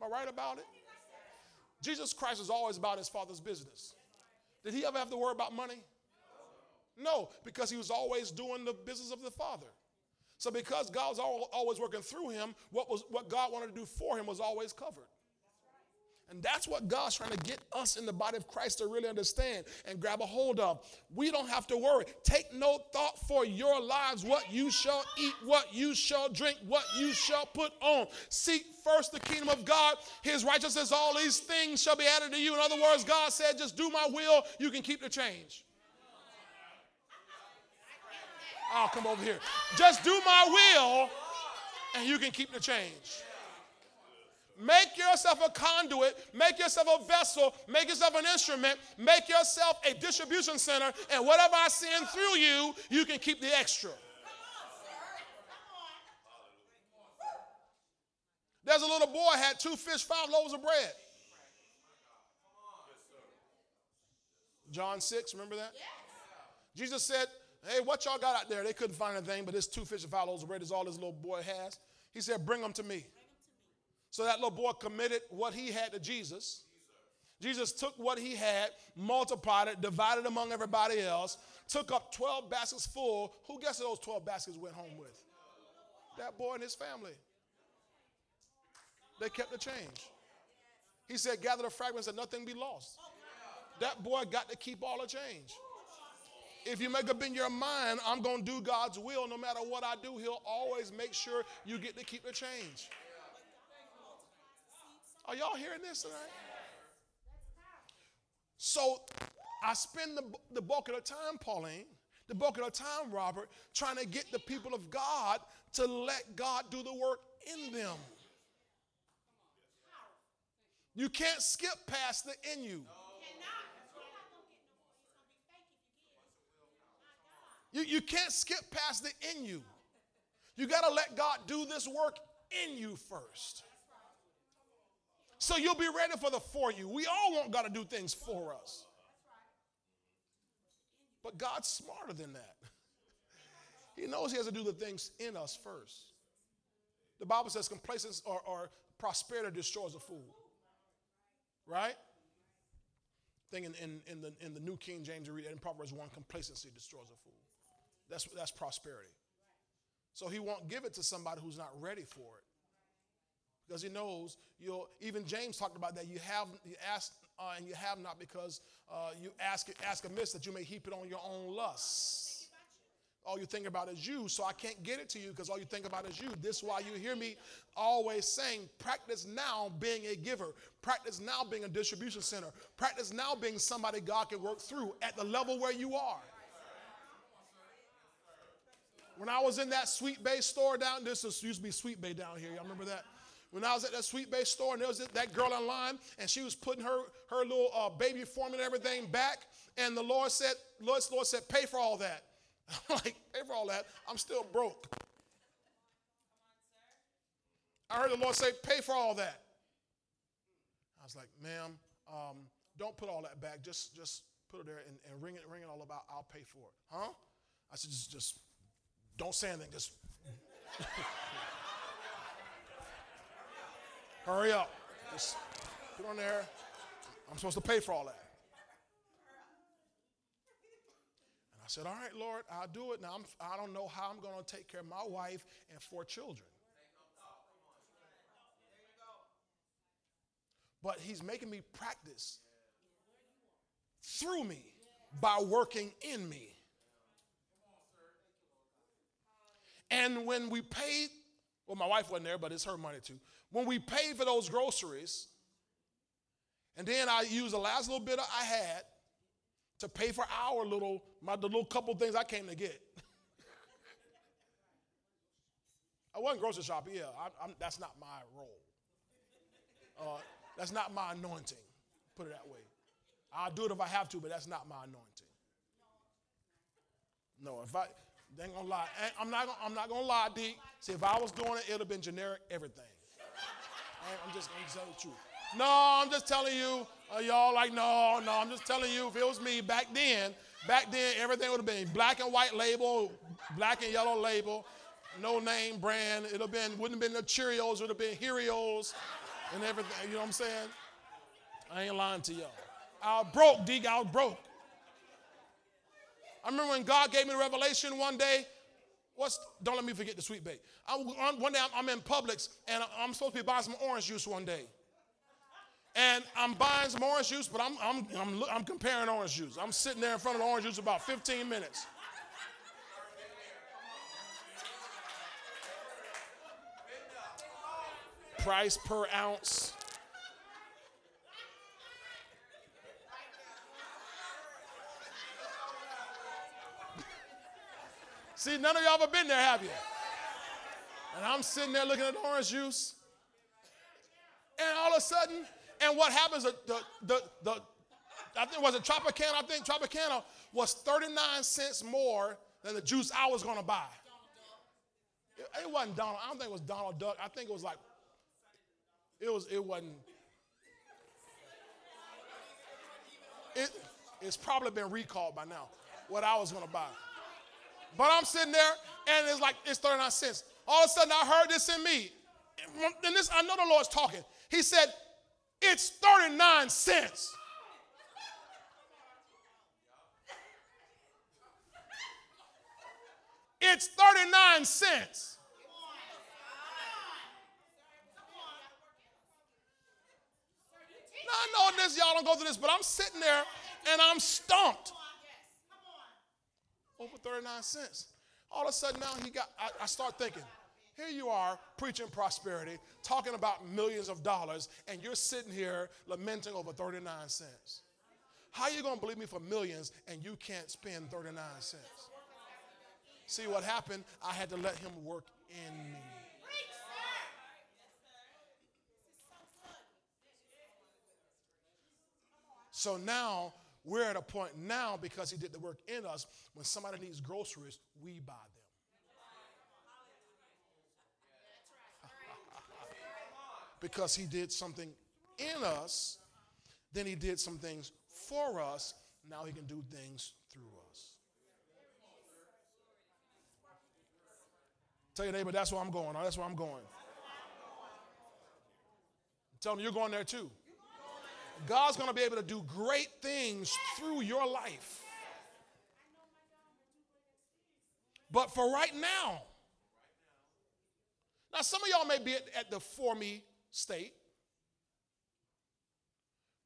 Am I right about it? Jesus Christ is always about his father's business. Did he ever have to worry about money? No, because he was always doing the business of the Father. So because God's always working through him, what, was, what God wanted to do for him was always covered. And that's what God's trying to get us in the body of Christ to really understand and grab a hold of. We don't have to worry. Take no thought for your lives, what you shall eat, what you shall drink, what you shall put on. Seek first the kingdom of God, his righteousness, all these things shall be added to you. In other words, God said, just do my will, you can keep the change. I'll come over here. Just do my will, and you can keep the change. Make yourself a conduit, make yourself a vessel, make yourself an instrument, make yourself a distribution center, and whatever I send through you, you can keep the extra. There's a little boy had two fish, five loaves of bread. John 6, remember that? Jesus said, Hey, what y'all got out there? They couldn't find anything, but this two fish and five loaves of bread is all this little boy has. He said, Bring them to me. So that little boy committed what he had to Jesus. Jesus took what he had, multiplied it, divided among everybody else, took up 12 baskets full. Who guesses those 12 baskets went home with? That boy and his family. They kept the change. He said, Gather the fragments and nothing be lost. Oh, that boy got to keep all the change. If you make up in your mind, I'm going to do God's will no matter what I do, He'll always make sure you get to keep the change. Are y'all hearing this tonight? So I spend the, the bulk of the time, Pauline, the bulk of the time, Robert, trying to get the people of God to let God do the work in them. You can't skip past the in you. You, you can't skip past the in you. You got to let God do this work in you first. So you'll be ready for the for you. We all want God to do things for us. But God's smarter than that. He knows He has to do the things in us first. The Bible says complacency or, or prosperity destroys a fool. Right? Thing in, in, in, the, in the New King James, you read in Proverbs 1, complacency destroys a fool. That's, that's prosperity. So he won't give it to somebody who's not ready for it. Because he knows you'll, even James talked about that. You have, you ask, uh, and you have not because uh, you ask, ask amiss that you may heap it on your own lusts all you think about is you, so I can't get it to you because all you think about is you. This is why you hear me always saying, practice now being a giver, practice now being a distribution center, practice now being somebody God can work through at the level where you are. When I was in that Sweet Bay store down, this used to be Sweet Bay down here. Y'all remember that? When I was at that Sweet Bay store and there was that girl in line and she was putting her, her little uh, baby form and everything back, and the Lord said, Lord, Lord said, pay for all that. I'm like, pay for all that. I'm still broke. I heard the Lord say, pay for all that. I was like, ma'am, um, don't put all that back. Just, just put it there and, and ring it, ring it all about. I'll pay for it. Huh? I said, just, just don't say anything. Just hurry up. Just put on there. I'm supposed to pay for all that. And I said, All right, Lord, I'll do it. Now, I'm, I don't know how I'm going to take care of my wife and four children. But He's making me practice through me by working in me. And when we paid, well, my wife wasn't there, but it's her money too. When we paid for those groceries, and then I used the last little bit I had to pay for our little, my the little couple things I came to get. I wasn't grocery shopping, yeah, I, I'm, that's not my role. Uh, that's not my anointing, put it that way. I'll do it if I have to, but that's not my anointing. No, if I, ain't gonna lie, I'm not gonna, I'm not gonna lie, D. See, if I was doing it, it'd have been generic everything. I'm just gonna tell the truth. No, I'm just telling you, uh, y'all like, no, no, I'm just telling you, if it was me back then, back then everything would have been black and white label, black and yellow label, no name brand. It'd have been, wouldn't have been the Cheerios, it would have been Cheerios and everything. You know what I'm saying? I ain't lying to y'all. I was broke, Dig, I was broke. I remember when God gave me the revelation one day. What's, don't let me forget the Sweet Bay. I, one day I'm, in Publix and I'm supposed to be buying some orange juice one day and I'm buying some orange juice, but I'm, I'm, I'm, I'm comparing orange juice. I'm sitting there in front of the orange juice about 15 minutes. Price per ounce. See, none of y'all ever been there, have you? And I'm sitting there looking at orange juice. And all of a sudden, and what happens, the, the, the, the I think was it Tropicana? I think Tropicana was 39 cents more than the juice I was to buy. It, it, wasn't Donald. I don't think it was Donald Duck. I think it was like, it was, it wasn't. It, it's probably been recalled by now, what I was to buy. But I'm sitting there and it's like, it's 39 cents. All of a sudden I heard this in me. And this, I know the Lord's talking. He said, it's 39 cents. It's 39 cents. Now, I know this, y'all don't go through this, but I'm sitting there and I'm stumped. Over 39 cents. All of a sudden now he got, I, I start thinking, here you are preaching prosperity, talking about millions of dollars, and you're sitting here lamenting over 39 cents. How are you going to believe me for millions and you can't spend 39 cents? See what happened? I had to let him work in me. So now we're at a point now because he did the work in us. When somebody needs groceries, we buy them. because he did something in us, then he did some things for us. Now he can do things through us. Tell your neighbor, that's where I'm going. That's where I'm going. Tell them you're going there too. God's going to be able to do great things through your life. But for right now, now some of y'all may be at, at the for me state.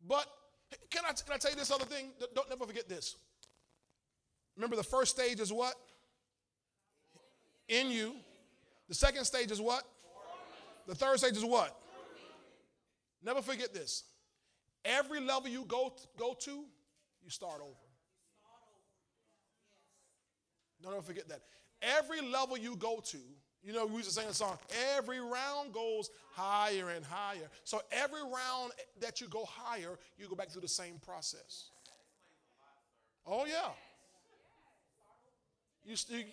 But can I, can I tell you this other thing? Don't never forget this. Remember, the first stage is what? In you. The second stage is what? The third stage is what? Never forget this. Every level you go, go to, you start over. Don't ever forget that. Every level you go to, you know, we used to sing a song, every round goes higher and higher. So every round that you go higher, you go back through the same process. Oh, yeah. You, you,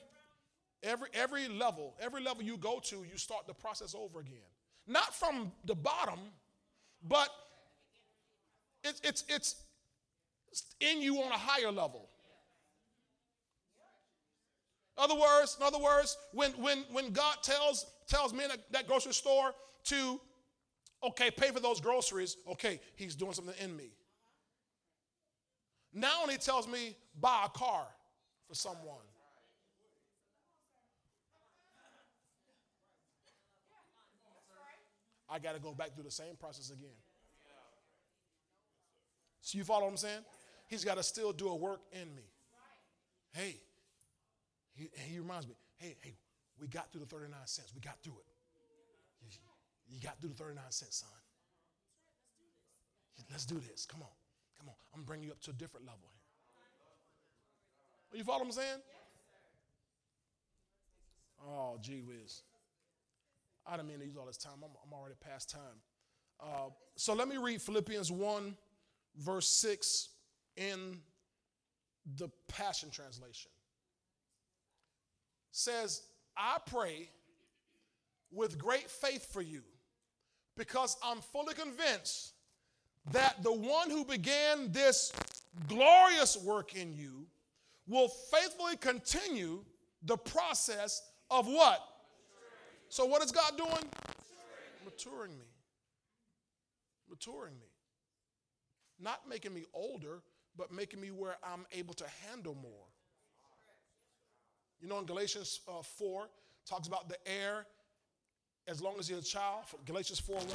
every, every level, every level you go to, you start the process over again. Not from the bottom, but it's, it's, it's in you on a higher level. In Other words, in other words, when, when, when God tells, tells me in that grocery store to, okay, pay for those groceries, okay, he's doing something in me. Now when he tells me, buy a car for someone. I got to go back through the same process again. So you follow what I'm saying? He's got to still do a work in me. Hey, he, he reminds me, hey, hey, we got through the 39 cents. We got through it. You, you got through the 39 cents, son. Let's do this. Come on. Come on. I'm bringing you up to a different level here. You follow what I'm saying? Oh, gee whiz. I don't mean to use all this time. I'm, I'm already past time. Uh, so let me read Philippians 1, verse 6 in the Passion Translation says, I pray with great faith for you because I'm fully convinced that the one who began this glorious work in you will faithfully continue the process of what? So, what is God doing? Maturing me. Maturing me. Not making me older, but making me where I'm able to handle more. You know, in Galatians uh, 4, talks about the heir as long as he's a child. Galatians 4 1,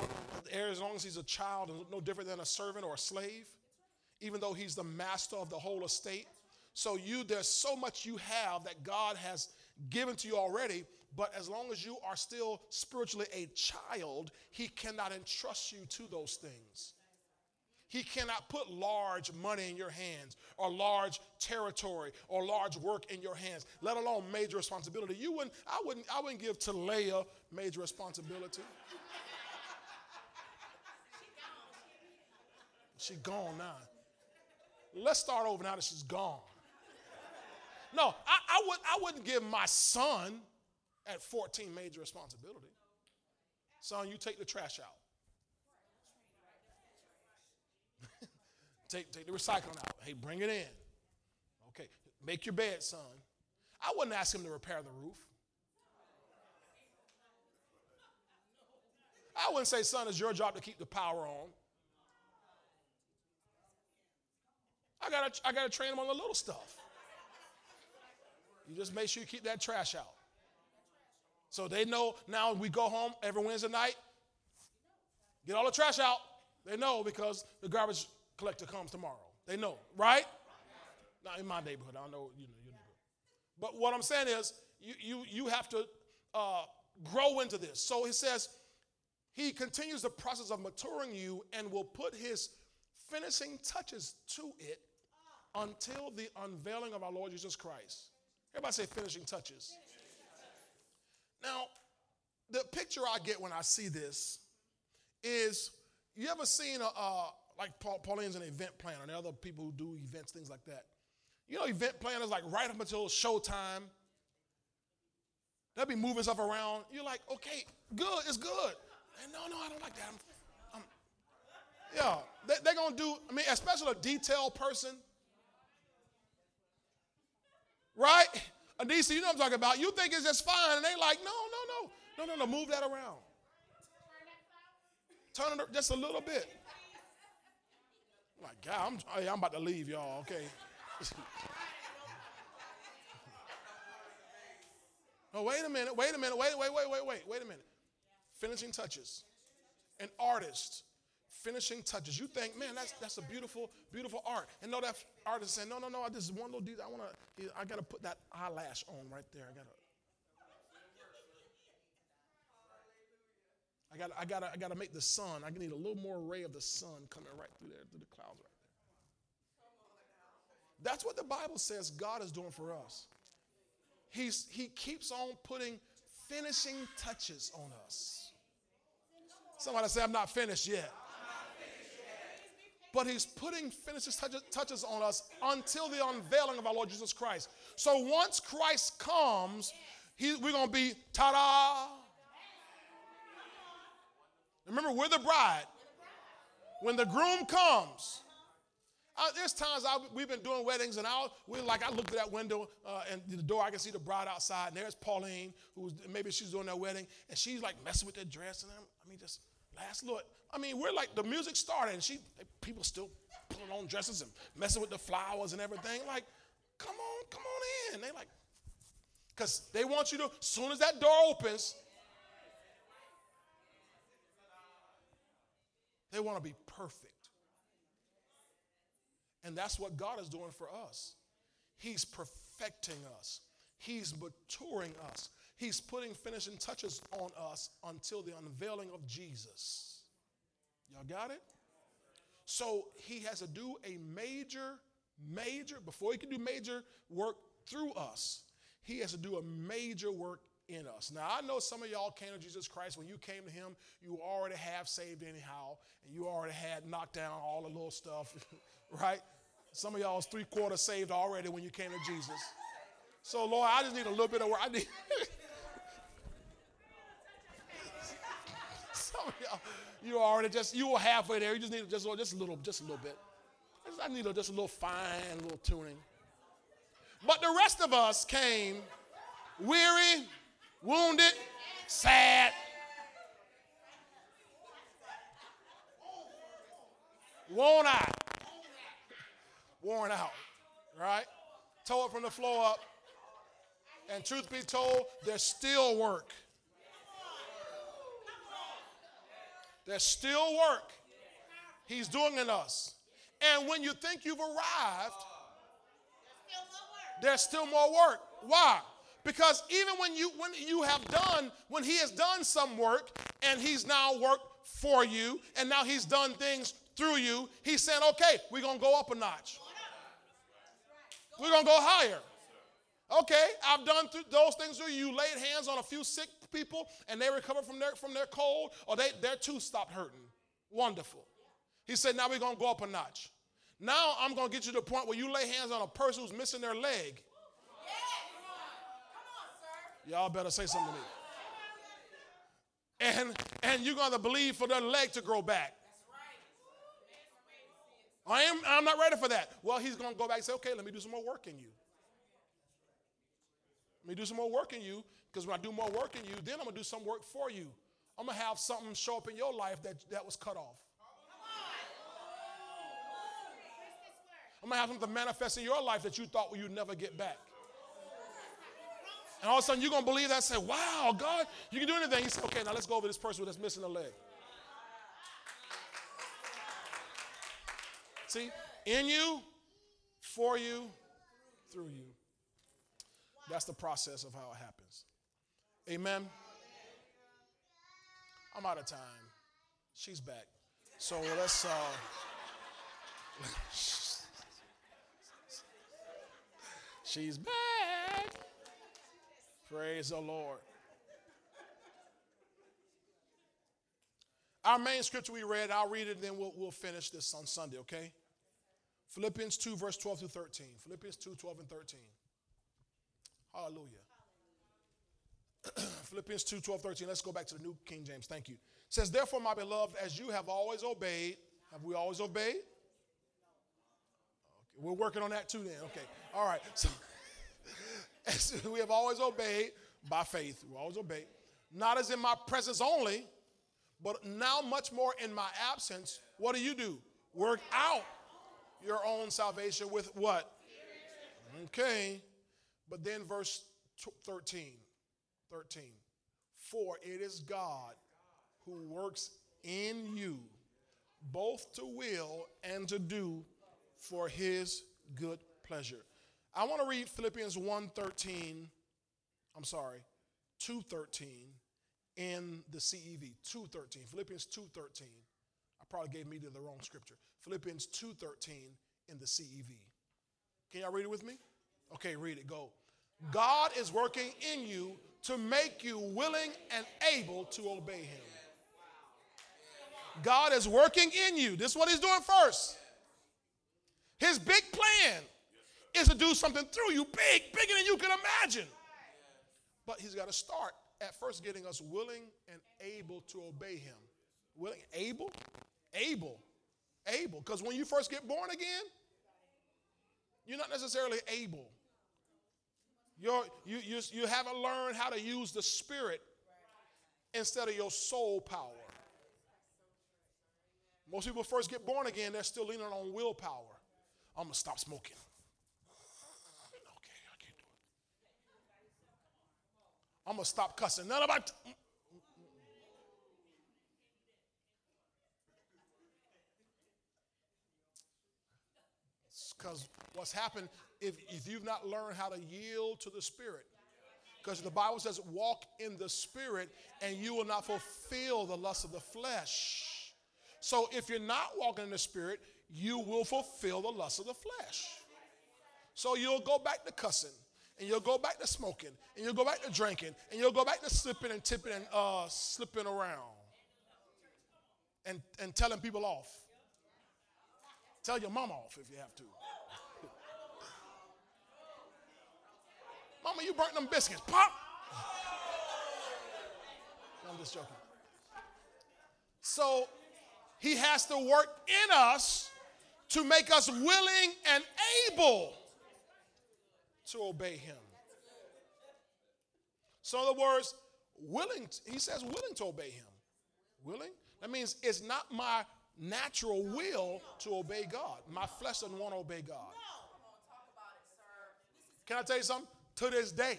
the heir as long as he's a child is no different than a servant or a slave, even though he's the master of the whole estate. So you, there's so much you have that God has given to you already, but as long as you are still spiritually a child, he cannot entrust you to those things. He cannot put large money in your hands or large territory or large work in your hands, let alone major responsibility. You wouldn't, I wouldn't, I wouldn't give Talia major responsibility. She gone now. Let's start over now that she's gone. No, I, I, would, I wouldn't give my son at 14 major responsibility. Son, you take the trash out. Take, take the recycling out. Hey, bring it in. Okay, make your bed, son. I wouldn't ask him to repair the roof. I wouldn't say, son, it's your job to keep the power on. I gotta, I gotta train him on the little stuff. You just make sure you keep that trash out. So they know now we go home every Wednesday night, get all the trash out. They know because the garbage collector comes tomorrow. They know, right? Not in my neighborhood. I know you know your neighborhood. But what I'm saying is, you you you have to uh, grow into this. So he says, he continues the process of maturing you and will put his finishing touches to it until the unveiling of our Lord Jesus Christ. Everybody say finishing touches. Now, the picture I get when I see this is you ever seen a, a, like Paul, Pauline's an event planner, and other people who do events, things like that. You know, event planners like right up until showtime. They'll be moving stuff around. You're like, okay, good, it's good. And no, no, I don't like that. I'm, I'm, yeah, they, they're gonna do. I mean, especially a detailed person, right? Anissa, you know what I'm talking about. You think it's just fine, and they like, no, no, no, no, no, no, move that around. Turn it just a little bit. Like, God, I'm, I'm about to leave, y'all, okay? oh, wait a minute, wait a minute, wait, wait, wait, wait, wait, wait a minute. Finishing touches. An artist, finishing touches. You think, man, that's that's a beautiful, beautiful art. And no, that artist saying, no, no, no, I just one little detail. I wanna, I gotta put that eyelash on right there. I gotta. I got, I got, I got to make the sun. I need a little more ray of the sun coming right through there, through the clouds right there. That's what the Bible says God is doing for us. He's, he keeps on putting finishing touches on us. Somebody say, I'm not finished yet. But he's putting finishing touches, touches on us until the unveiling of our Lord Jesus Christ. So once Christ comes, he, we're going to be ta da Remember, we're the bride. When the groom comes, there's times I, we've been doing weddings, and I we're like I looked at that window uh, and the door. I can see the bride outside, and there's Pauline, who's maybe she's doing their wedding, and she's like messing with that dress, and I'm, I mean, just last look. I mean, we're like the music started, and she people still putting on dresses and messing with the flowers and everything. Like, come on, come on in. They like, because they want you to. As soon as that door opens, They want to be perfect. And that's what God is doing for us. He's perfecting us, He's maturing us, He's putting finishing touches on us until the unveiling of Jesus. Y'all got it? So He has to do a major, major, before He can do major work through us, He has to do a major work in us. Now, I know some of y'all came to Jesus Christ. When you came to Him, you already have saved anyhow, and you already had knocked down all the little stuff, right? Some of y'all was three quarters saved already when you came to Jesus. So, Lord, I just need a little bit of work. I need. some of y'all, you already just you were halfway there. You just need just just a little, just a little bit. I need a, just a little fine little tuning. But the rest of us came weary wounded, sad, worn out, worn out, right? Tore it from the floor up. And truth be told, there's still work. There's still work He's doing in us. And when you think you've arrived, there's still more work. Why? Because even when you when you have done, when he has done some work and he's now worked for you, and now he's done things through you, he's saying, okay, we're gonna go up a notch. We're gonna go higher. Okay, I've done those things through you. You laid hands on a few sick people and they recovered from their from their cold, or they, their tooth stopped hurting. Wonderful. He said, now we're gonna go up a notch. Now I'm gonna get you to the point where you lay hands on a person who's missing their leg Y'all better say something to me. And, and you're going to believe for their leg to grow back. I am, I'm not ready for that. Well, he's going to go back and say, okay, let me do some more work in you. Let me do some more work in you, because when I do more work in you, then I'm going to do some work for you. I'm going to have something show up in your life that, that was cut off. I'm going to have something manifest in your life that you thought you'd never get back. And all of a sudden you're going to believe that and say, wow, God, you can do anything. He said, okay, now let's go over this person that's missing a leg. See, in you, for you, through you. That's the process of how it happens. Amen. I'm out of time. She's back. So let's uh She's back. Praise the Lord. Our main scripture we read, I'll read it, and then we'll, we'll finish this on Sunday, okay? Philippians 2, verse 12 through 13. Philippians 2, 12 and 13. Hallelujah. Philippians 2, 12, 13. Let's go back to the New King James. Thank you. It says, Therefore, my beloved, as you have always obeyed, have we always obeyed? Okay, we're working on that too then. Okay. All right. So as we have always obeyed by faith. We always obey. Not as in my presence only, but now much more in my absence. What do you do? Work out your own salvation with what? Okay. But then verse 13. 13. For it is God who works in you both to will and to do for his good pleasure. I want to read Philippians 1:13. I'm sorry, 2:13 in the CEV. 2:13. Philippians 2:13. I probably gave me the wrong scripture. Philippians 2:13 in the CEV. Can y'all read it with me? Okay, read it. Go. God is working in you to make you willing and able to obey him. God is working in you. This is what he's doing first. His big plan is to do something through you, big, bigger than you can imagine. But he's got to start at first getting us willing and able to obey him. Willing, able, able, able. Because when you first get born again, you're not necessarily able. You're, you, you, you haven't learned how to use the spirit instead of your soul power. Most people first get born again, they're still leaning on willpower. I'm going to stop smoking. I'm to stop cussing. None about. Because mm, mm, mm. what's happened, if, if you've not learned how to yield to the Spirit, because the Bible says, walk in the Spirit and you will not fulfill the lust of the flesh. So if you're not walking in the Spirit, you will fulfill the lust of the flesh. So you'll go back to cussing and you'll go back to smoking, and you'll go back to drinking, and you'll go back to slipping and tipping and uh, slipping around and, and telling people off. Tell your mom off if you have to. Mama, you burnt them biscuits. Pop! I'm just joking. So he has to work in us to make us willing and able to obey him. So, in other words, willing, he says willing to obey him. Willing? That means it's not my natural will to obey God. My flesh doesn't want to obey God. Can I tell you something? To this day,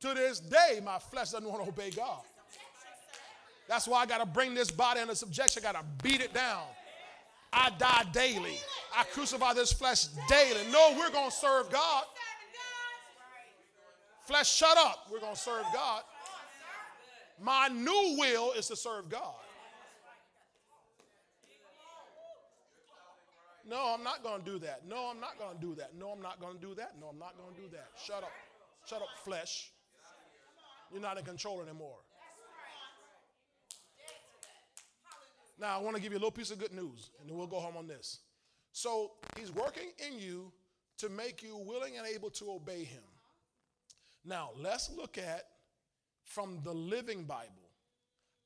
to this day, my flesh doesn't want to obey God. That's why I got to bring this body under subjection. I got to beat it down. I die daily. I crucify this flesh daily. No, we're going to serve God. Flesh, shut up. We're going to serve God. My new will is to serve God. No, I'm not going to do that. No, I'm not going to do that. No, I'm not going to do that. No, I'm not going to do that. Shut up. Shut up, flesh. You're not in control anymore. Now, I want to give you a little piece of good news, and then we'll go home on this. So, he's working in you to make you willing and able to obey him. Now, let's look at from the Living Bible,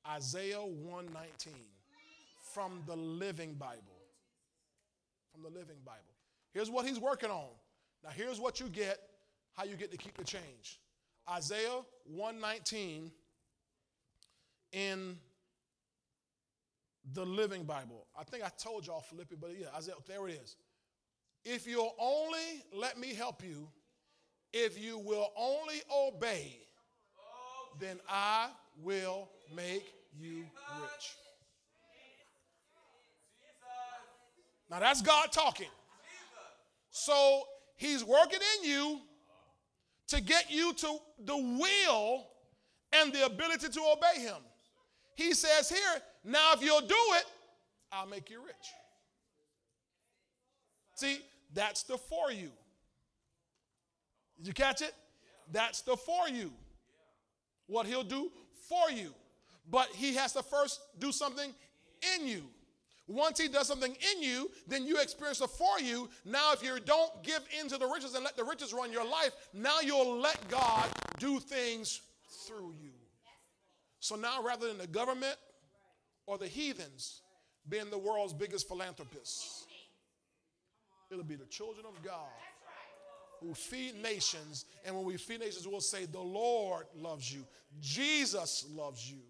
Isaiah 119. From the Living Bible. From the Living Bible. Here's what he's working on. Now, here's what you get, how you get to keep the change. Isaiah 119 in the Living Bible. I think I told y'all Philippians, but yeah, Isaiah, there it is. If you'll only let me help you, if you will only obey, then I will make you rich. Now that's God talking. So he's working in you to get you to the will and the ability to obey him. He says here, now, if you'll do it, I'll make you rich. See, that's the for you. Did you catch it? That's the for you. What he'll do for you. But he has to first do something in you. Once he does something in you, then you experience the for you. Now, if you don't give in to the riches and let the riches run your life, now you'll let God do things through you. So now, rather than the government or the heathens being the world's biggest philanthropists, it'll be the children of God who feed nations. And when we feed nations, we'll say, The Lord loves you, Jesus loves you.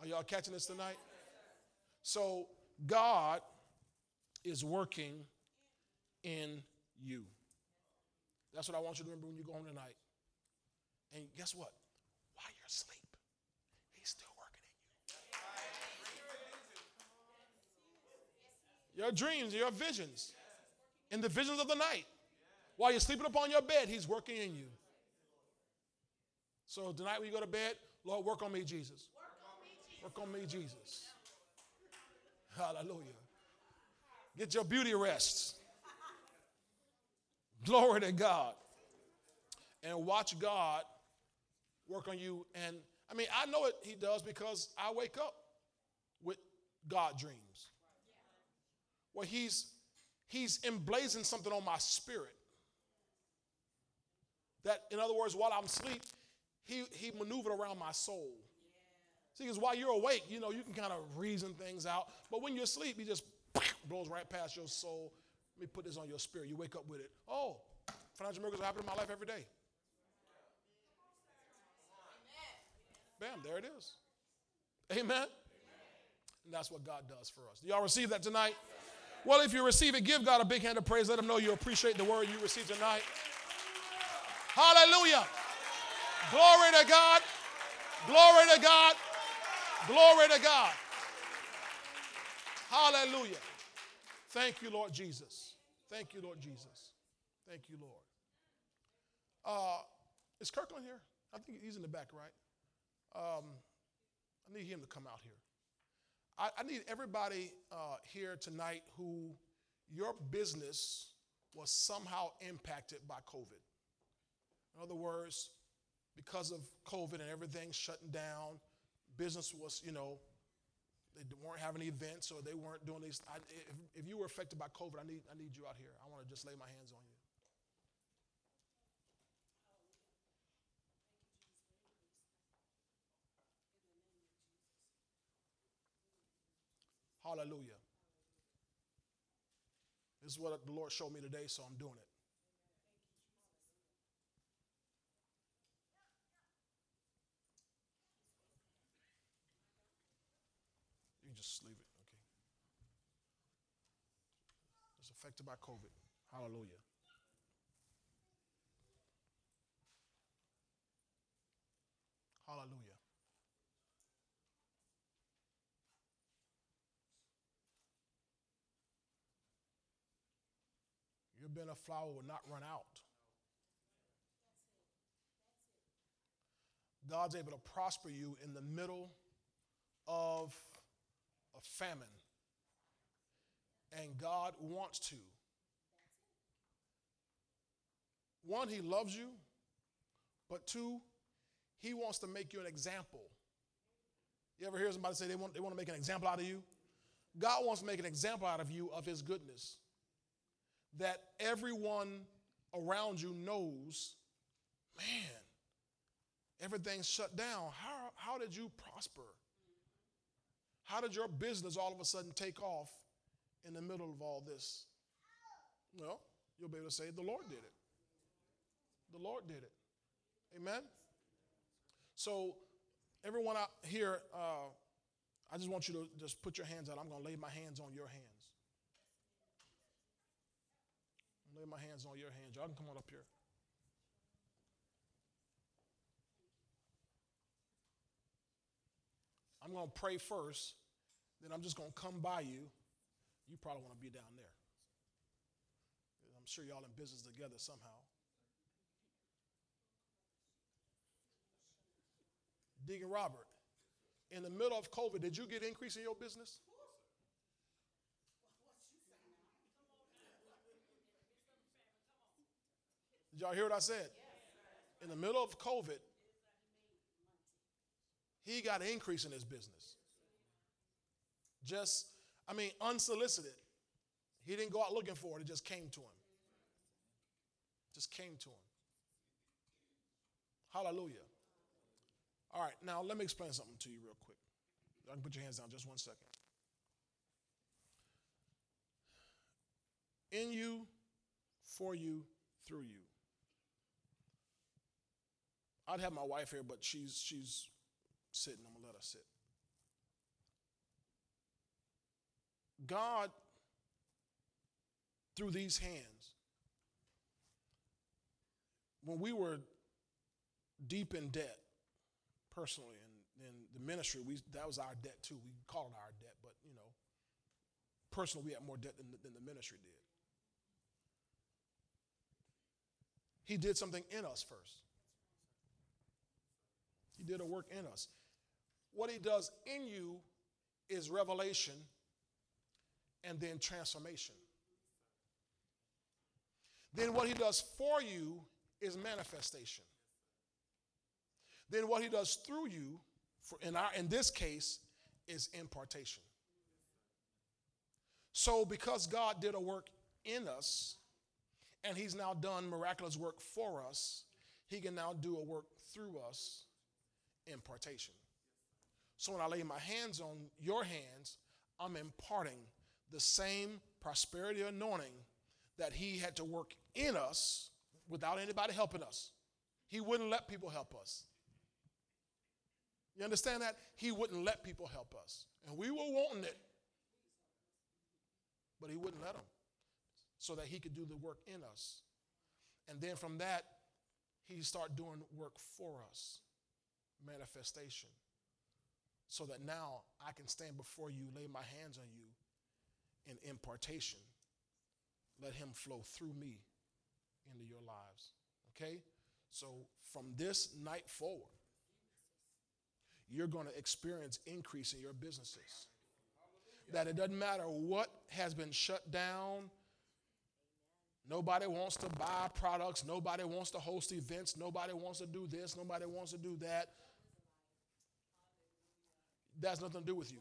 Are y'all catching this tonight? So, God is working in you. That's what I want you to remember when you go home tonight. And guess what? While you're asleep, He's still working in you. Your dreams, your visions, in the visions of the night. While you're sleeping upon your bed, He's working in you. So tonight when you go to bed, Lord, work on me, Jesus. Work on me, Jesus. Hallelujah. Get your beauty rest. Glory to God. And watch God work on you. And I mean, I know it he does because I wake up with God dreams. Where he's he's emblazoned something on my spirit. That, in other words, while I'm asleep, he, he maneuvered around my soul. See, because while you're awake, you know, you can kind of reason things out. But when you're asleep, he just blows right past your soul. Let me put this on your spirit. You wake up with it. Oh, financial miracles happen in my life every day. Bam, there it is. Amen. And that's what God does for us. Do y'all receive that tonight? Well, if you receive it, give God a big hand of praise. Let him know you appreciate the word you received tonight. Hallelujah. Glory to God. Glory to God. Glory to God. Hallelujah. Thank you, Lord Jesus. Thank you, Lord Jesus. Thank you, Lord. Uh, is Kirkland here? I think he's in the back, right? Um, I need him to come out here. I, I need everybody uh, here tonight who your business was somehow impacted by COVID. In other words, because of COVID and everything shutting down, business was, you know, they weren't having events or they weren't doing these. I, if, if you were affected by COVID, I need, I need you out here. I want to just lay my hands on you. Hallelujah. This is what the Lord showed me today, so I'm doing it. You can just leave it, okay? It's affected by COVID. Hallelujah. Hallelujah. Your bin of flour will not run out. God's able to prosper you in the middle of a famine. And God wants to. One, He loves you, but two, He wants to make you an example. You ever hear somebody say they want, they want to make an example out of you? God wants to make an example out of you of His goodness that everyone around you knows, man, everything's shut down. How, how did you prosper? How did your business all of a sudden take off in the middle of all this? Well, you'll be able to say, the Lord did it. The Lord did it. Amen? So, everyone out here, uh, I just want you to just put your hands out. I'm going to lay my hands on your hands. Lay my hands on your hands. Y'all can come on up here. I'm going to pray first, then I'm just going to come by you. You probably want to be down there. I'm sure y'all in business together somehow. Deacon Robert, in the middle of COVID, did you get increase in your business? Did y'all hear what I said? In the middle of COVID, He got an increase in his business. Just, I mean, unsolicited. He didn't go out looking for it, it just came to him. Just came to him. Hallelujah. All right, now let me explain something to you real quick. I can put your hands down just one second. In you, for you, through you. I'd have my wife here, but she's she's sitting. I'm gonna let her sit. God, through these hands, when we were deep in debt, personally, and, and the ministry, we that was our debt too. We called it our debt, but you know, personally, we had more debt than, than the ministry did. He did something in us first. He did a work in us. What he does in you is revelation and then transformation. Then what he does for you is manifestation. Then what he does through you, for in, our, in this case, is impartation. So because God did a work in us, and he's now done miraculous work for us, he can now do a work through us, impartation. So when I lay my hands on your hands, I'm imparting the same prosperity anointing that he had to work in us without anybody helping us. He wouldn't let people help us. You understand that? He wouldn't let people help us. And we were wanting it. But he wouldn't let them so that he could do the work in us. And then from that, he start doing work for us, manifestation. So that now I can stand before you, lay my hands on you in impartation. Let him flow through me into your lives. Okay? So from this night forward, you're going to experience increase in your businesses. That it doesn't matter what has been shut down, Nobody wants to buy products. Nobody wants to host events. Nobody wants to do this. Nobody wants to do that. That's nothing to do with you.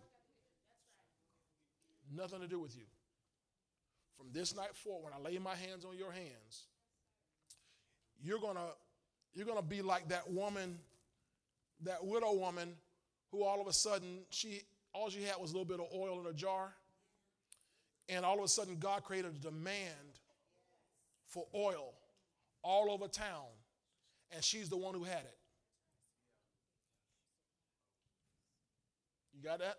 Nothing to do with you. From this night forward, when I lay my hands on your hands, you're gonna you're gonna be like that woman, that widow woman, who all of a sudden she all she had was a little bit of oil in a jar, and all of a sudden God created a demand for oil all over town, and she's the one who had it. You got that?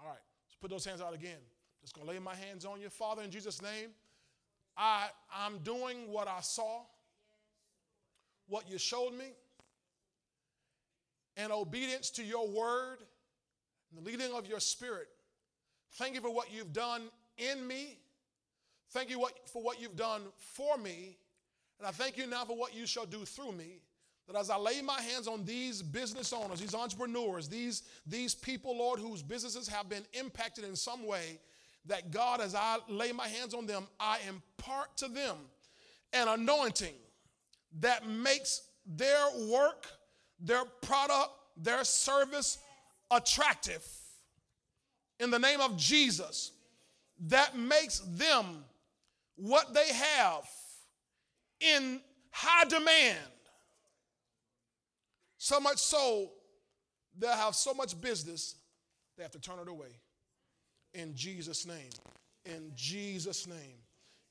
All right. Let's put those hands out again. Just gonna lay my hands on you, Father, in Jesus' name. I I'm doing what I saw, what you showed me, in obedience to your word, and the leading of your spirit. Thank you for what you've done in me Thank you for what you've done for me. And I thank you now for what you shall do through me. That as I lay my hands on these business owners, these entrepreneurs, these, these people, Lord, whose businesses have been impacted in some way, that God, as I lay my hands on them, I impart to them an anointing that makes their work, their product, their service attractive. In the name of Jesus, that makes them what they have in high demand. So much so, they'll have so much business, they have to turn it away. In Jesus' name. In Jesus' name.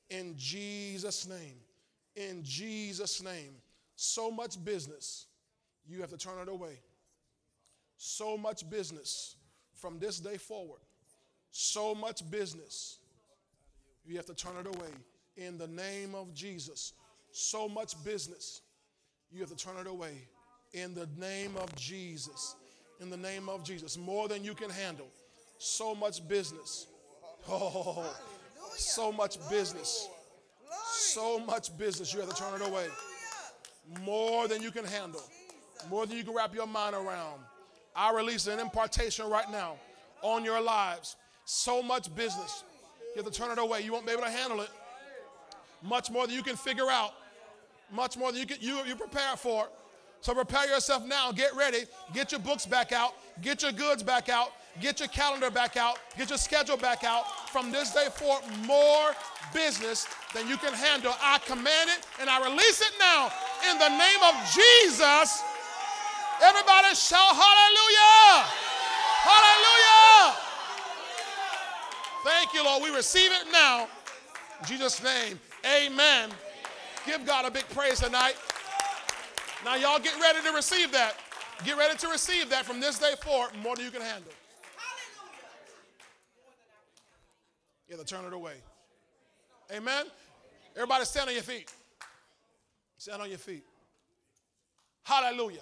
In Jesus' name. In Jesus' name. So much business, you have to turn it away. So much business from this day forward. So much business you have to turn it away in the name of Jesus. So much business, you have to turn it away in the name of Jesus. In the name of Jesus. More than you can handle. So much business. Oh, so much business. So much business, you have to turn it away. More than you can handle. More than you can wrap your mind around. I release an impartation right now on your lives. So much business. You have to turn it away. You won't be able to handle it. Much more than you can figure out. Much more than you can you you prepare for. So prepare yourself now. Get ready. Get your books back out. Get your goods back out. Get your calendar back out. Get your schedule back out. From this day forth, more business than you can handle. I command it and I release it now in the name of Jesus. Everybody shout hallelujah! Hallelujah! Thank you, Lord. We receive it now. In Jesus' name, amen. Give God a big praise tonight. Now, y'all get ready to receive that. Get ready to receive that from this day forward, more than you can handle. You have to turn it away. Amen. Everybody stand on your feet. Stand on your feet. Hallelujah.